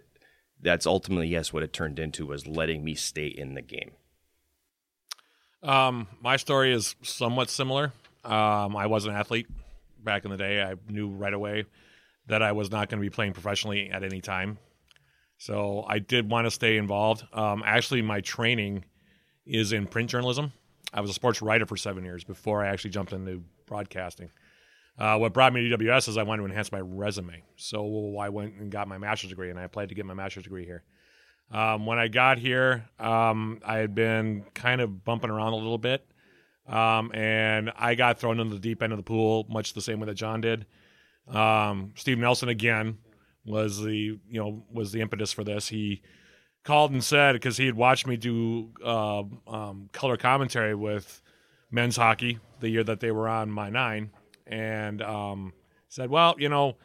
that's ultimately, yes, what it turned into was letting me stay in the game. Um, my story is somewhat similar. Um, I was an athlete back in the day. I knew right away that I was not going to be playing professionally at any time. So I did want to stay involved. Um, actually, my training is in print journalism. I was a sports writer for seven years before I actually jumped into broadcasting. Uh, what brought me to UWS is I wanted to enhance my resume. So I went and got my master's degree, and I applied to get my master's degree here. Um, when I got here, um, I had been kind of bumping around a little bit, um, and I got thrown into the deep end of the pool, much the same way that John did. Um, Steve Nelson again was the you know was the impetus for this. He called and said because he had watched me do uh, um, color commentary with men's hockey the year that they were on my nine, and um, said, "Well, you know."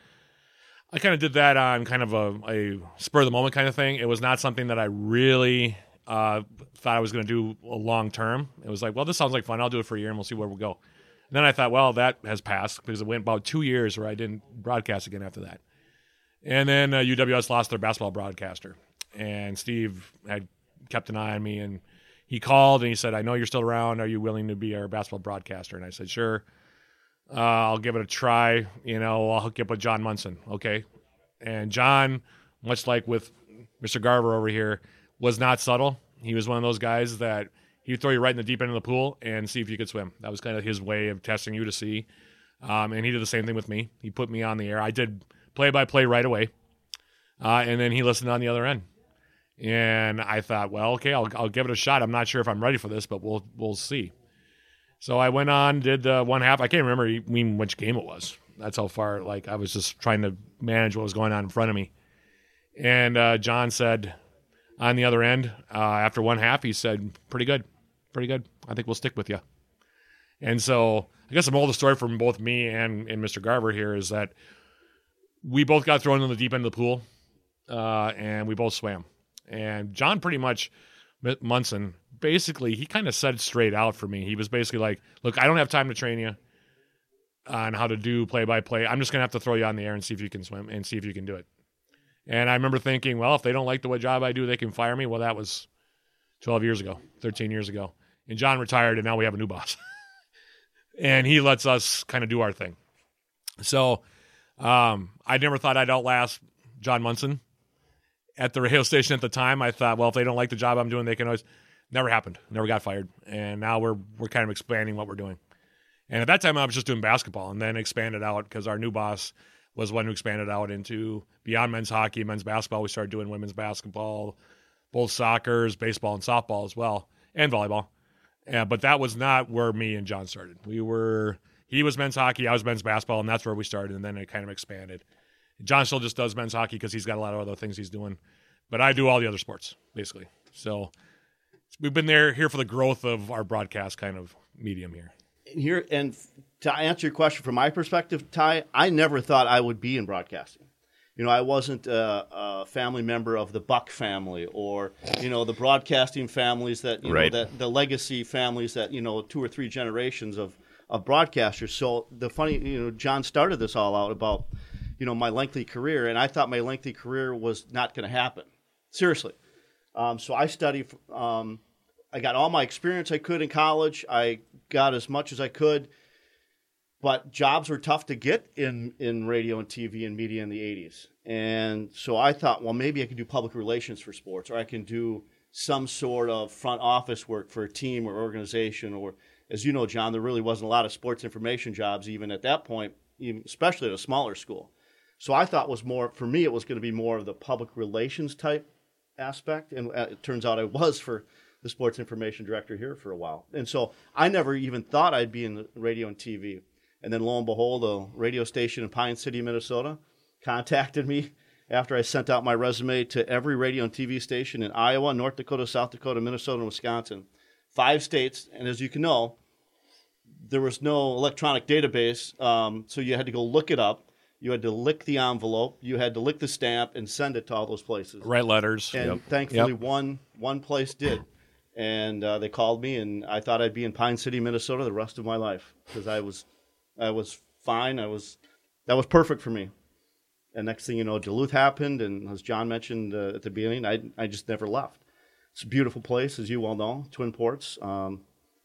I kind of did that on kind of a, a spur of the moment kind of thing. It was not something that I really uh, thought I was going to do a long term. It was like, well, this sounds like fun. I'll do it for a year and we'll see where we'll go. And then I thought, well, that has passed because it went about two years where I didn't broadcast again after that. And then uh, UWS lost their basketball broadcaster, and Steve had kept an eye on me, and he called and he said, "I know you're still around. Are you willing to be our basketball broadcaster?" And I said, "Sure. Uh, I'll give it a try. You know, I'll hook you up with John Munson. Okay." And John, much like with Mr. Garver over here, was not subtle. He was one of those guys that he'd throw you right in the deep end of the pool and see if you could swim. That was kind of his way of testing you to see. Um, and he did the same thing with me. He put me on the air. I did play by play right away. Uh, and then he listened on the other end. And I thought, well, okay, I'll, I'll give it a shot. I'm not sure if I'm ready for this, but we'll we'll see. So I went on, did the one half. I can't remember even which game it was. That's how far. Like I was just trying to manage what was going on in front of me. And uh, John said, on the other end, uh, after one half, he said, "Pretty good, pretty good. I think we'll stick with you." And so I guess the moral of the story from both me and, and Mr. Garver here is that we both got thrown in the deep end of the pool, uh, and we both swam. And John pretty much Munson basically he kind of said straight out for me. He was basically like, "Look, I don't have time to train you on how to do play by play. I'm just gonna have to throw you on the air and see if you can swim and see if you can do it." And I remember thinking, well, if they don't like the job I do, they can fire me. Well, that was 12 years ago, 13 years ago. And John retired, and now we have a new boss. and he lets us kind of do our thing. So um, I never thought I'd outlast John Munson at the radio station at the time. I thought, well, if they don't like the job I'm doing, they can always. Never happened. Never got fired. And now we're we're kind of expanding what we're doing. And at that time, I was just doing basketball, and then expanded out because our new boss was one who expanded out into beyond men's hockey, men's basketball. We started doing women's basketball, both soccer's, baseball, and softball as well, and volleyball. Yeah, but that was not where me and John started. We were he was men's hockey, I was men's basketball, and that's where we started. And then it kind of expanded. John still just does men's hockey because he's got a lot of other things he's doing, but I do all the other sports basically. So we've been there here for the growth of our broadcast kind of medium here. Here and to answer your question from my perspective, Ty, I never thought I would be in broadcasting. You know, I wasn't a, a, family member of the Buck family or you know the broadcasting families that you right. know that the legacy families that you know two or three generations of of broadcasters. So the funny, you know, John started this all out about you know my lengthy career, and I thought my lengthy career was not going to happen. Seriously. Um, so I studied. Um, I got all my experience I could in college. I got as much as I could but jobs were tough to get in, in radio and TV and media in the 80s. And so I thought, well, maybe I can do public relations for sports, or I can do some sort of front office work for a team or organization. Or, as you know, John, there really wasn't a lot of sports information jobs even at that point, especially at a smaller school. So I thought was more, for me, it was going to be more of the public relations type aspect. And uh, it turns out I was for the sports information director here for a while. And so I never even thought I'd be in radio and TV. And then lo and behold, a radio station in Pine City, Minnesota, contacted me after I sent out my resume to every radio and TV station in Iowa, North Dakota, South Dakota, Minnesota, and Wisconsin. Five states. And as you can know, there was no electronic database, um, so you had to go look it up. You had to lick the envelope. You had to lick the stamp and send it to all those places. Write letters. And yep. thankfully, yep. one one place did. And uh, they called me, and I thought I'd be in Pine City, Minnesota, the rest of my life because I was I was fine. I was that was perfect for me. And next thing you know, Duluth happened, and as John mentioned uh, at the beginning, I I just never left. It's a beautiful place, as you well know, Twin Ports. Um,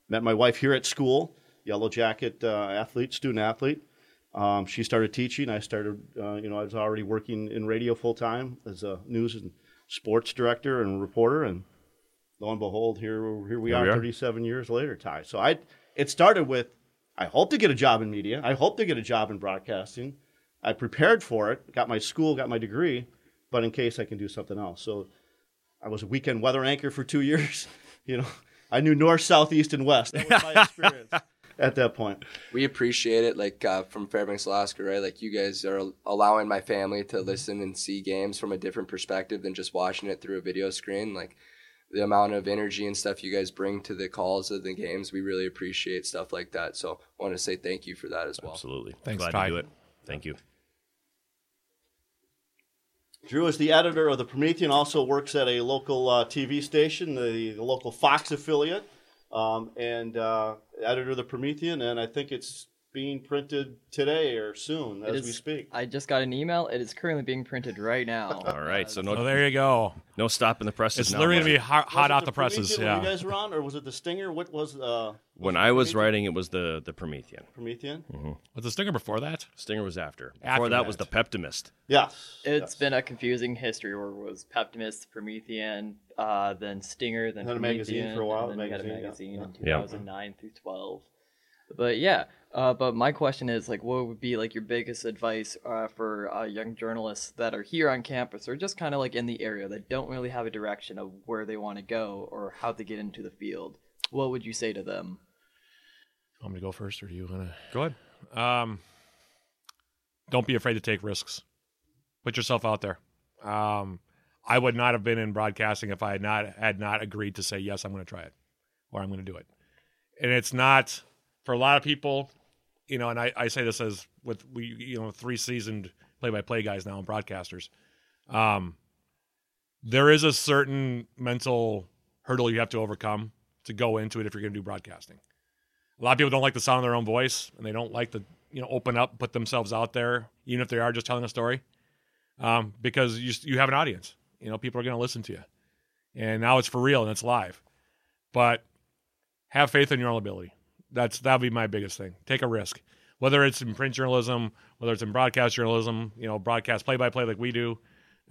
met my wife here at school, Yellow Jacket uh, athlete, student athlete. Um, she started teaching. I started, uh, you know, I was already working in radio full time as a news and sports director and reporter. And lo and behold, here here we, here are, we are, 37 years later, Ty. So I, it started with I hope to get a job in media. I hope to get a job in broadcasting. I prepared for it, got my school, got my degree, but in case I can do something else. So I was a weekend weather anchor for two years. You know, I knew north, south, east, and west. That was my experience at that point. We appreciate it, like uh, from Fairbanks, Alaska, right? Like you guys are allowing my family to listen and see games from a different perspective than just watching it through a video screen. Like the amount of energy and stuff you guys bring to the calls of the games. We really appreciate stuff like that. So I want to say thank you for that as well. Absolutely. Thanks, Glad Ty. to do it. Thank you. Drew is the editor of the Promethean, also works at a local uh, TV station, the, the local Fox affiliate, um, and uh, editor of the Promethean, and I think it's being printed today or soon It as is- we speak. I just got an email. It is currently being printed right now. All right, so no. Oh, there you go. No stopping the presses. It's now, literally gonna Mark. be hot, Was hot it out the presses. Promethean Yeah. When you guys were on, or was it the Stinger? What was uh, When I was writing, it was the the Promethean. Promethean? Mm-hmm. Was the Stinger before that? Stinger was after. Before After that, was the that. Peptimist. Yeah. It's been a confusing history where it was Peptimist, Promethean, uh, then Stinger, then Had a magazine for a while, and then we had a magazine, yeah. magazine in Yeah. 2009 through 12. But yeah, uh, but my question is like, what would be like your biggest advice uh, for uh, young journalists that are here on campus or just kind of like in the area that don't really have a direction of where they want to go or how to get into the field? What would you say to them? Want me to go first, or do you want to go ahead? Um, don't be afraid to take risks. Put yourself out there. Um, I would not have been in broadcasting if I had not had not agreed to say yes, I'm going to try it, or I'm going to do it. And it's not for a lot of people, you know. And I, I say this as with we, you know, three seasoned play-by-play guys now and broadcasters. Um, there is a certain mental hurdle you have to overcome to go into it if you're going to do broadcasting. A lot of people don't like the sound of their own voice, and they don't like to you know open up, put themselves out there, even if they are just telling a story, um, because you you have an audience. You know, people are going to listen to you, and now it's for real and it's live. But have faith in your own ability. That's that'll be my biggest thing. Take a risk, whether it's in print journalism, whether it's in broadcast journalism, you know, broadcast play by play like we do.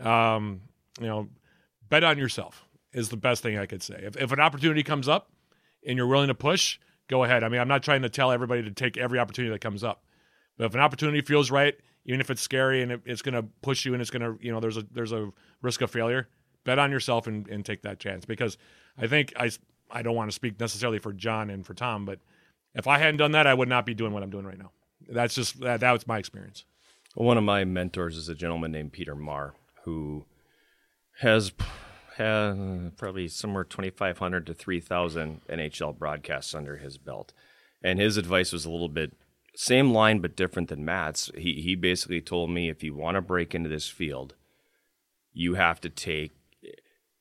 Um, you know, bet on yourself is the best thing I could say. If, if an opportunity comes up and you're willing to push, go ahead. I mean, I'm not trying to tell everybody to take every opportunity that comes up, but if an opportunity feels right, even if it's scary and it, it's going to push you and it's going to, you know, there's a there's a risk of failure, bet on yourself and, and take that chance because I think I I don't want to speak necessarily for John and for Tom, but if I hadn't done that, I would not be doing what I'm doing right now. That's just that that was my experience. One of my mentors is a gentleman named Peter Marr, who has had probably somewhere 2,500 to 3,000 NHL broadcasts under his belt. And his advice was a little bit same line but different than Matt's. He he basically told me if you want to break into this field, you have to take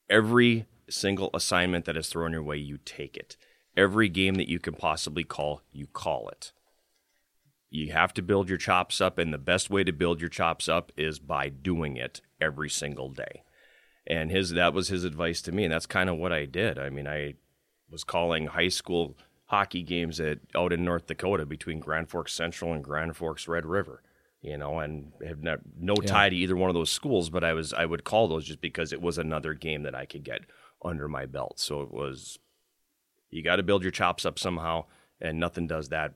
every single assignment that is thrown your way, you take it. Every game that you can possibly call, you call it. You have to build your chops up, and the best way to build your chops up is by doing it every single day. And his that was his advice to me, and that's kind of what I did. I mean, I was calling high school hockey games at out in North Dakota between Grand Forks Central and Grand Forks Red River, you know, and have no, no Yeah. tie to either one of those schools, but I was I would call those just because it was another game that I could get under my belt. So it was you got to build your chops up somehow, and nothing does that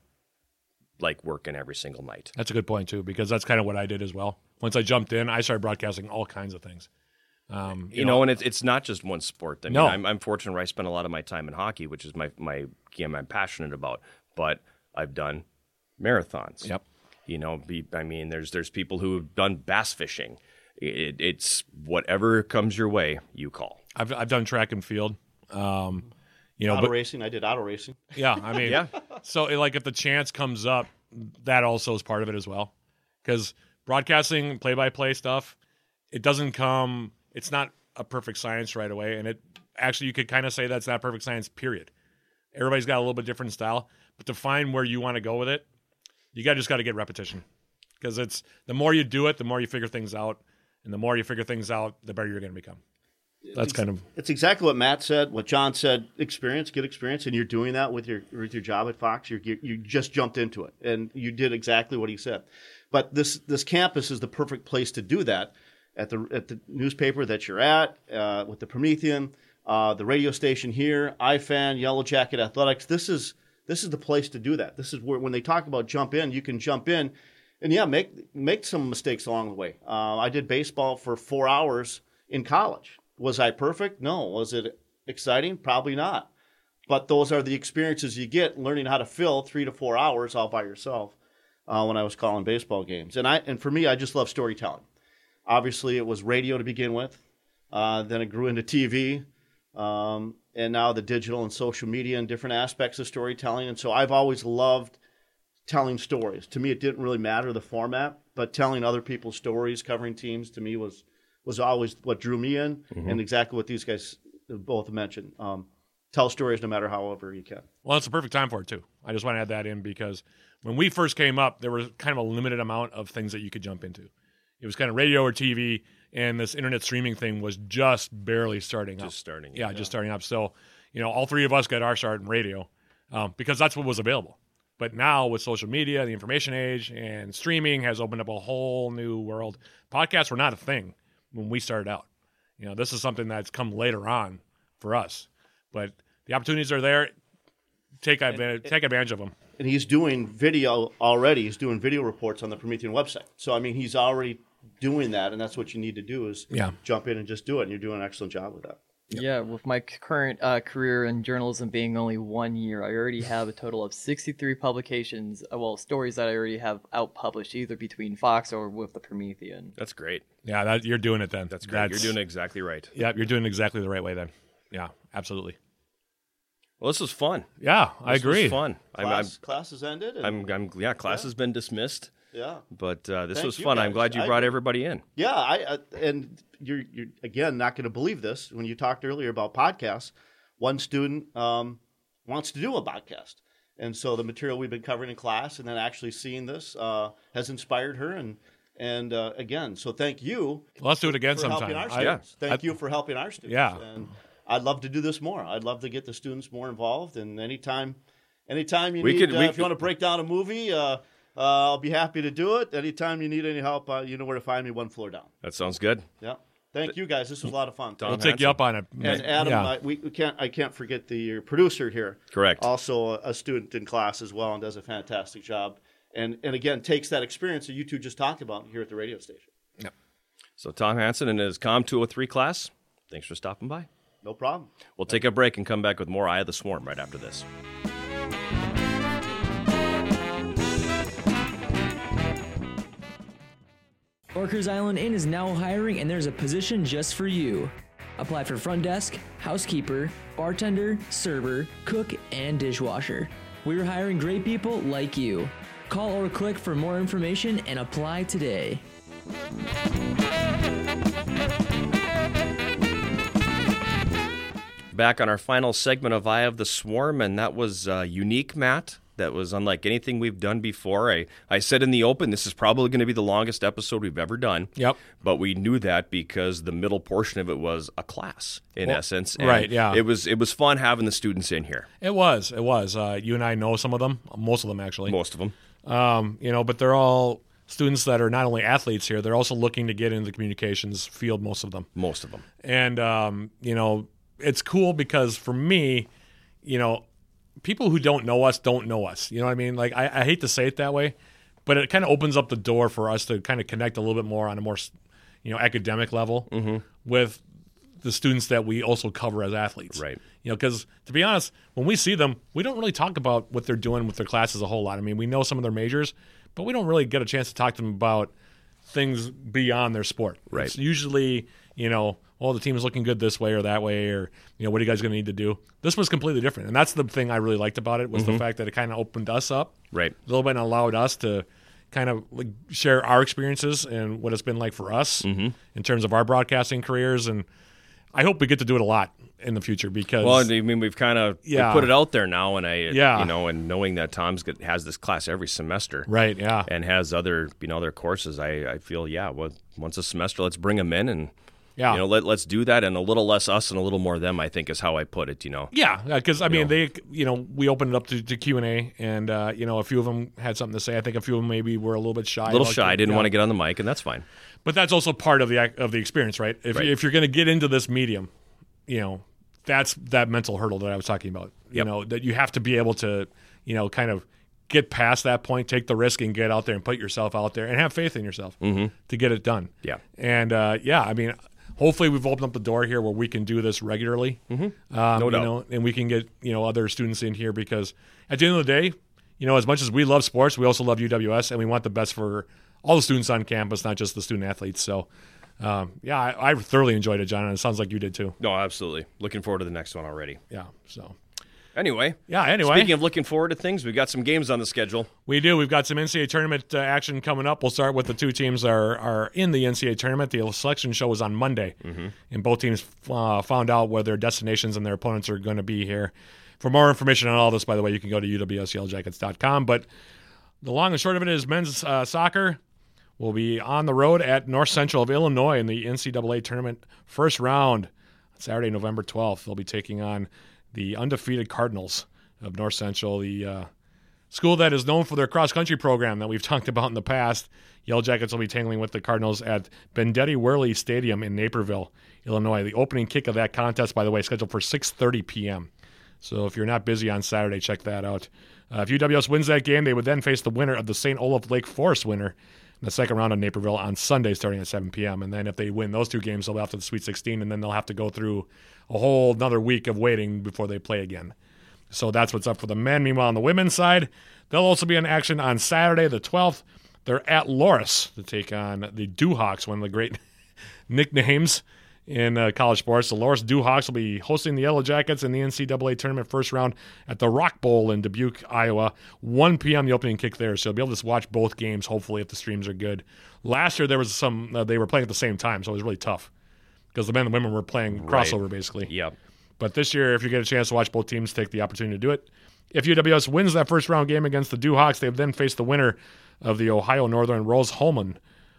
like working every single night. That's a good point too, because that's kind of what I did as well. Once I jumped in, I started broadcasting all kinds of things. Um, you, know, and it's it's not just one sport. I mean, No. I'm, I'm fortunate where I spend a lot of my time in hockey, which is my my game I'm passionate about. But I've done marathons. Yep. You know, be, I mean, there's there's people who have done bass fishing. It, it's whatever comes your way, you call. I've I've done track and field. Um, you know, auto but racing. I did auto racing. yeah, I mean, Yeah. So like, if the chance comes up, that also is part of it as well, because broadcasting play-by-play stuff, it doesn't come. It's not a perfect science right away, and it actually you could kind of say that's not perfect science. Period. Everybody's got a little bit different style, but to find where you want to go with it, you got just got to get repetition, because it's the more you do it, the more you figure things out, and the more you figure things out, the better you're going to become. That's kind of It's exactly what Matt said, what John said. Experience, get experience, and you're doing that with your with your job at Fox. You're, you you just jumped into it, and you did exactly what he said. But this this campus is the perfect place to do that. At the at the newspaper that you're at, uh, with the Promethean, uh, the radio station here, iFan, Yellow Jacket Athletics. This is this is the place to do that. This is where when they talk about jump in, you can jump in, and yeah, make make some mistakes along the way. Uh, I did baseball for four hours in college. Was I perfect? No. Was it exciting? Probably not. But those are the experiences you get learning how to fill three to four hours all by yourself uh, when I was calling baseball games. And I and for me, I just love storytelling. Obviously, it was radio to begin with. Uh, then it grew into TV, um, and now the digital and social media and different aspects of storytelling. And so I've always loved telling stories. To me, it didn't really matter the format, but telling other people's stories, covering teams, to me was was always what drew me in, Mhm. and exactly what these guys both mentioned. Um, tell stories no matter however you can. Well, it's a perfect time for it too. I just want to add that in because when we first came up, there was kind of a limited amount of things that you could jump into. It was kind of radio or TV, and this internet streaming thing was just barely starting up. Just starting, yeah, yeah. just starting up. So, you know, all three of us got our start in radio um, because that's what was available. But now with social media, the information age, and streaming has opened up a whole new world. Podcasts were not a thing when we started out. You know, this is something that's come later on for us, but the opportunities are there. Take advantage, take advantage of them. and he's doing video already. He's doing video reports on the Promethean website. So I mean, he's already doing that, and that's what you need to do is Yeah. jump in and just do it. And you're doing an excellent job with that. Yeah, with my current uh, career in journalism being only one year, I already have a total of 63 publications, uh, well, stories that I already have out published, either between Fox or with the Promethean. That's great. Yeah, that you're doing it then. That's great. You're doing it exactly right. Yeah, you're doing it exactly the right way then. Yeah, absolutely. Well, this was fun. Yeah, I agree. This was agree. fun. I'm, I'm, Class, class has ended. and- I'm, I'm, yeah, class has been dismissed. Yeah. But uh, this Thank was you, fun. I'm glad you brought agree. everybody in. Yeah, I uh, and you're you're again not going to believe this when you talked earlier about podcasts. One student um, wants to do a podcast, and so the material we've been covering in class, and then actually seeing this uh, has inspired her. And and uh, again, so thank you. Well, let's do it again for sometime. our I- Yeah. Thank I- you for helping our students. Yeah. and I'd love to do this more. I'd love to get the students more involved. And anytime, anytime you We need, could- uh, we if you want to break down a movie. Uh, uh, I'll be happy to do it. Anytime you need any help, uh, you know where to find me. One floor down. That sounds good. Yeah. Thank you guys. This was a lot of fun. Don We'll take you up on it. And Adam, Yeah. I, we, we can't. I can't forget the your producer here. Correct. Also a, a student in class as well, and does a fantastic job. And and again takes that experience that you two just talked about here at the radio station. So Tom Hansen and his Com 203 class, thanks for stopping by. No problem. We'll take a break and come back with more Eye of the Swarm right after this. Orcas Island Inn is now hiring, and there's a position just for you. Apply for front desk, housekeeper, bartender, server, cook, and dishwasher. We're hiring great people like you. Call or click for more information and apply today. Back on our final segment of Eye of the Swarm, and that was uh, unique, Matt. That was unlike anything we've done before. I, I said in the open, this is probably going to be the longest episode we've ever done. Yep. But we knew that because the middle portion of it was a class, in Well, essence. right, yeah. It was it was fun having the students in here. It was. It was. Uh, you and I know some of them, most of them actually. Most of them. Um, you know, but they're all students that are not only athletes here, they're also looking to get into the communications field, most of them. Most of them. And, um, you know, it's cool because for me, you know, people who don't know us don't know us. You know what I mean? Like, I, I hate to say it that way, but it kind of opens up the door for us to kind of connect a little bit more on a more, you know, academic level mm-hmm. with the students that we also cover as athletes. Right. You know, because to be honest, when we see them, we don't really talk about what they're doing with their classes a whole lot. I mean, we know some of their majors, but we don't really get a chance to talk to them about things beyond their sport. Right. It's usually, you know, well, the team is looking good this way or that way, or you know, what are you guys going to need to do? This was completely different, and that's the thing I really liked about it was the Mhm. fact that it kind of opened us up Right. a little bit and allowed us to kind of like share our experiences and what it's been like for us Mm-hmm. in terms of our broadcasting careers, and I hope we get to do it a lot in the future because Well, I mean, we've kind of Yeah. put it out there now, and I, Yeah. you know, and knowing that Tom's got, has this class every semester, Right, yeah. and has other, you know, other courses. I, I feel, yeah, well, once a semester, let's bring them in and, Yeah. you know, let let's do that, and a little less us and a little more them. I think is how I put it. You know, Yeah, because I You mean, know. they, you know, we opened it up to, to Q and A, and uh, you know, a few of them had something to say. I think a few of them maybe were a little bit shy, a little shy, didn't yeah. want to get on the mic, and that's fine. But that's also part of the of the experience, right? If Right. if you're going to get into this medium, you know, that's that mental hurdle that I was talking about. You know, that you have to be able to, you know, kind of get past that point, take the risk, and get out there and put yourself out there and have faith in yourself Mhm. to get it done. Yeah. And uh, yeah, I mean, hopefully we've opened up the door here where we can do this regularly. Mhm. Um, No you doubt. know, and we can get you know other students in here because at the end of the day, you know, as much as we love sports, we also love UWS, and we want the best for all the students on campus, not just the student athletes. So, um, yeah, I, I thoroughly enjoyed it, John, and it sounds like you did too. No, absolutely. Looking forward to the next one already. Yeah. So, Anyway, Yeah, anyway. Speaking of looking forward to things, we've got some games on the schedule. We do. We've got some NCAA tournament uh, action coming up. We'll start with the two teams that are, are in the NCAA tournament. The selection show was on Monday, and both teams uh, found out where their destinations and their opponents are going to be here. For more information on all this, by the way, you can go to uwsyljackets.com. But the long and short of it is men's uh, soccer will be on the road at North Central of Illinois in the NCAA tournament first round Saturday, November 12th. They'll be taking on the undefeated Cardinals of North Central, the uh, school that is known for their cross country program that we've talked about in the past. Yellow Jackets will be tangling with the Cardinals at Benedetti Wehrli Stadium in Naperville, Illinois. The opening kick of that contest, by the way, scheduled for 6:30 p.m. So if you're not busy on Saturday, check that out. Uh, if UWS wins that game, they would then face the winner of the St. Olaf Lake Forest winner in the second round of Naperville on Sunday, starting at 7 p.m. And then if they win those two games, they'll be off to the Sweet 16, and then they'll have to go through a whole another week of waiting before they play again. So that's what's up for the men. Meanwhile, on the women's side, they'll also be in action on Saturday, the 12th. They're at Loras to take on the Duhawks, one of the great nicknames in uh, college sports. The Loras Duhawks will be hosting the Yellow Jackets in the NCAA tournament first round at the Rock Bowl in Dubuque, Iowa. 1 p.m. the opening kick there, so you'll be able to watch both games. Hopefully, if the streams are good. Last year there was some uh, they were playing at the same time, so it was really tough because the men and women were playing Right. crossover basically. Yep. But this year, if you get a chance to watch both teams, take the opportunity to do it. If UWS wins that first round game against the Duhawks, they have then face the winner of the Ohio Northern Rose-Hulman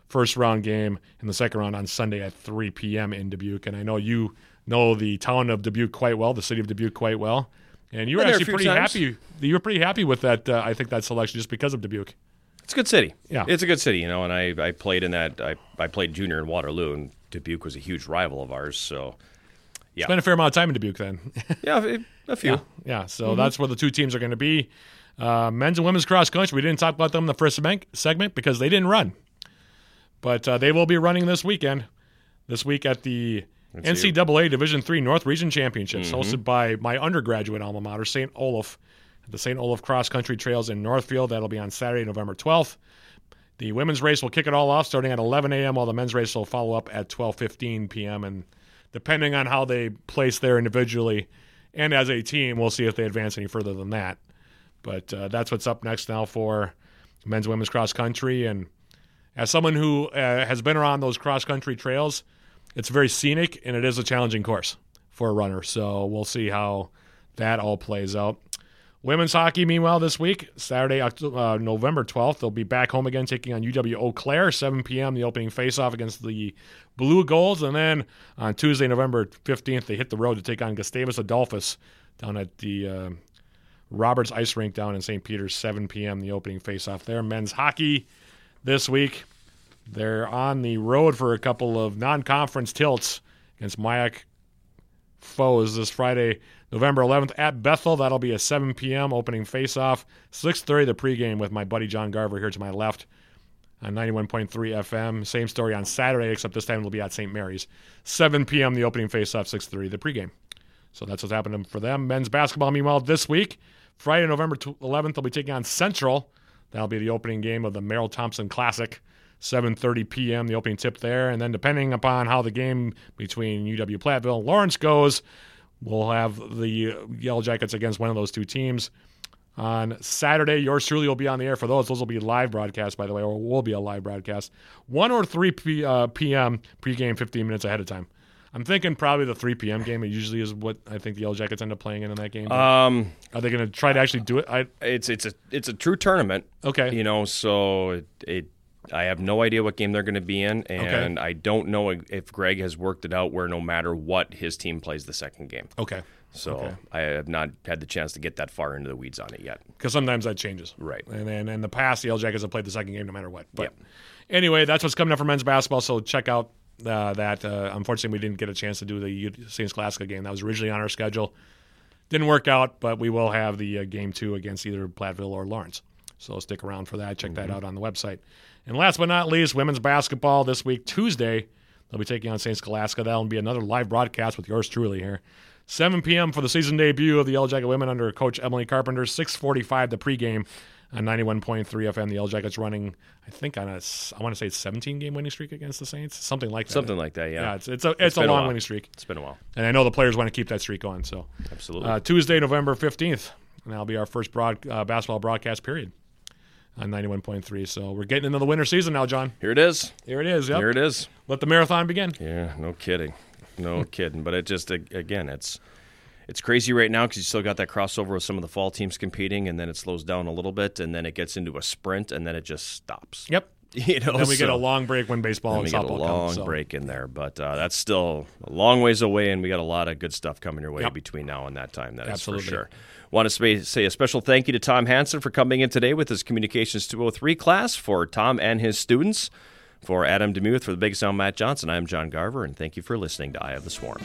first round game in the second round on Sunday at 3 p.m. in Dubuque. And I know you know the town of Dubuque quite well, the city of Dubuque quite well. And you were Been actually pretty times. happy. You were pretty happy with that. Uh, I think that selection just because of Dubuque. It's a good city. Yeah. it's a good city. You know, and I, I played in that. I, I played junior in Waterloo, and Dubuque was a huge rival of ours. So, yeah, Spent a fair amount of time in Dubuque then. yeah, a few. Yeah, yeah. so Mhm. that's where the two teams are going to be. Uh, men's and women's cross country. We didn't talk about them in the first segment- segment because they didn't run, but uh, they will be running this weekend. This week at the see. NCAA Division Three North Region Championships, Mhm. hosted by my undergraduate alma mater, St. Olaf, at the St. Olaf Cross Country Trails in Northfield. That'll be on Saturday, November twelfth. The women's race will kick it all off starting at 11 a.m., while the men's race will follow up at 12:15 p.m. And depending on how they place there individually and as a team, we'll see if they advance any further than that. But uh, that's what's up next now for men's women's cross country. And as someone who uh, has been around those cross country trails, it's very scenic and it is a challenging course for a runner. So we'll see how that all plays out. Women's hockey, meanwhile, this week, Saturday, uh, November 12th, they'll be back home again taking on UW Eau Claire, 7 p.m., the opening faceoff against the Blugolds. And then on Tuesday, November 15th, they hit the road to take on Gustavus Adolphus down at the uh, Roberts Ice Rink down in St. Peter's, 7 p.m., the opening faceoff there. Men's hockey this week, they're on the road for a couple of non conference tilts against MIAC foes this Friday, November 11th at Bethel. That'll be a 7 p.m. opening face-off. 6:30 the pregame with my buddy John Garver here to my left on 91.3 FM. Same story on Saturday, except this time it'll be at St. Mary's. 7 p.m. the opening face-off. 6:30 the pregame. So that's what's happening for them. Men's basketball, meanwhile, this week, Friday, November 11th, they'll be taking on Central. That'll be the opening game of the Merrill Thompson Classic. 7:30 p.m. the opening tip there, and then depending upon how the game between UW Platteville and Lawrence goes, we'll have the Yellow Jackets against one of those two teams. On Saturday, yours truly will be on the air for those. Those will be live broadcasts, by the way, or will be a live broadcast. 1 or 3 p, uh, p.m. pregame 15 minutes ahead of time. I'm thinking probably the 3 p.m. game. It usually is what I think the Yellow Jackets end up playing in in that game. Um, are they going to try to actually do it? I, it's it's a it's a true tournament. Okay. You know, so it, it I have no idea what game they're going to be in, and I don't know if Greg has worked it out where no matter what, his team plays the second game. Okay. So Okay. I have not had the chance to get that far into the weeds on it yet. because sometimes that changes. Right. And then in the past, the Yellow Jackets have played the second game no matter what. But anyway, that's what's coming up for men's basketball. So check out uh, that. Uh, unfortunately, we didn't get a chance to do the U- St. Scholastica game. That was originally on our schedule. Didn't work out, but we will have the uh, game two against either Platteville or Lawrence. So stick around for that. Check that out on the website. And last but not least, women's basketball this week, Tuesday, they'll be taking on St. Scholastica. That'll be another live broadcast with yours truly here. 7 p.m. for the season debut of the Yellow Jacket women under Coach Emily Carpenter. 6:45 the pregame on 91.3 FM. The Yellow Jackets running, I think, on a, I want to say it's 17 game winning streak against the Saints, something like that. Something like that, yeah. Yeah, it's, it's a, it's, a long while. winning streak. It's been a while. And I know the players want to keep that streak going. So, Absolutely. Uh, Tuesday, November 15th, and that'll be our first broad, uh, basketball broadcast period on 91.3. So we're getting into the winter season now, John. Here it is. Here it is. Yep. Here it is. Let the marathon begin. Yeah, no kidding, no kidding. But it just again, it's it's crazy right now because you still got that crossover with some of the fall teams competing, and then it slows down a little bit, and then it gets into a sprint, and then it just stops. Yep. You know, then we get a long break when baseball and we get a long. So. break in there, but uh, that's still a long ways away, and we got a lot of good stuff coming your way Yep. between now and that time. That is Absolutely. for sure. Want to say a special thank you to Tom Hansen for coming in today with his Communications 203 class for Tom and his students. For Adam Demuth, for the Big Sound Matt Johnson, I'm John Garver, and thank you for listening to Eye of the Swarm.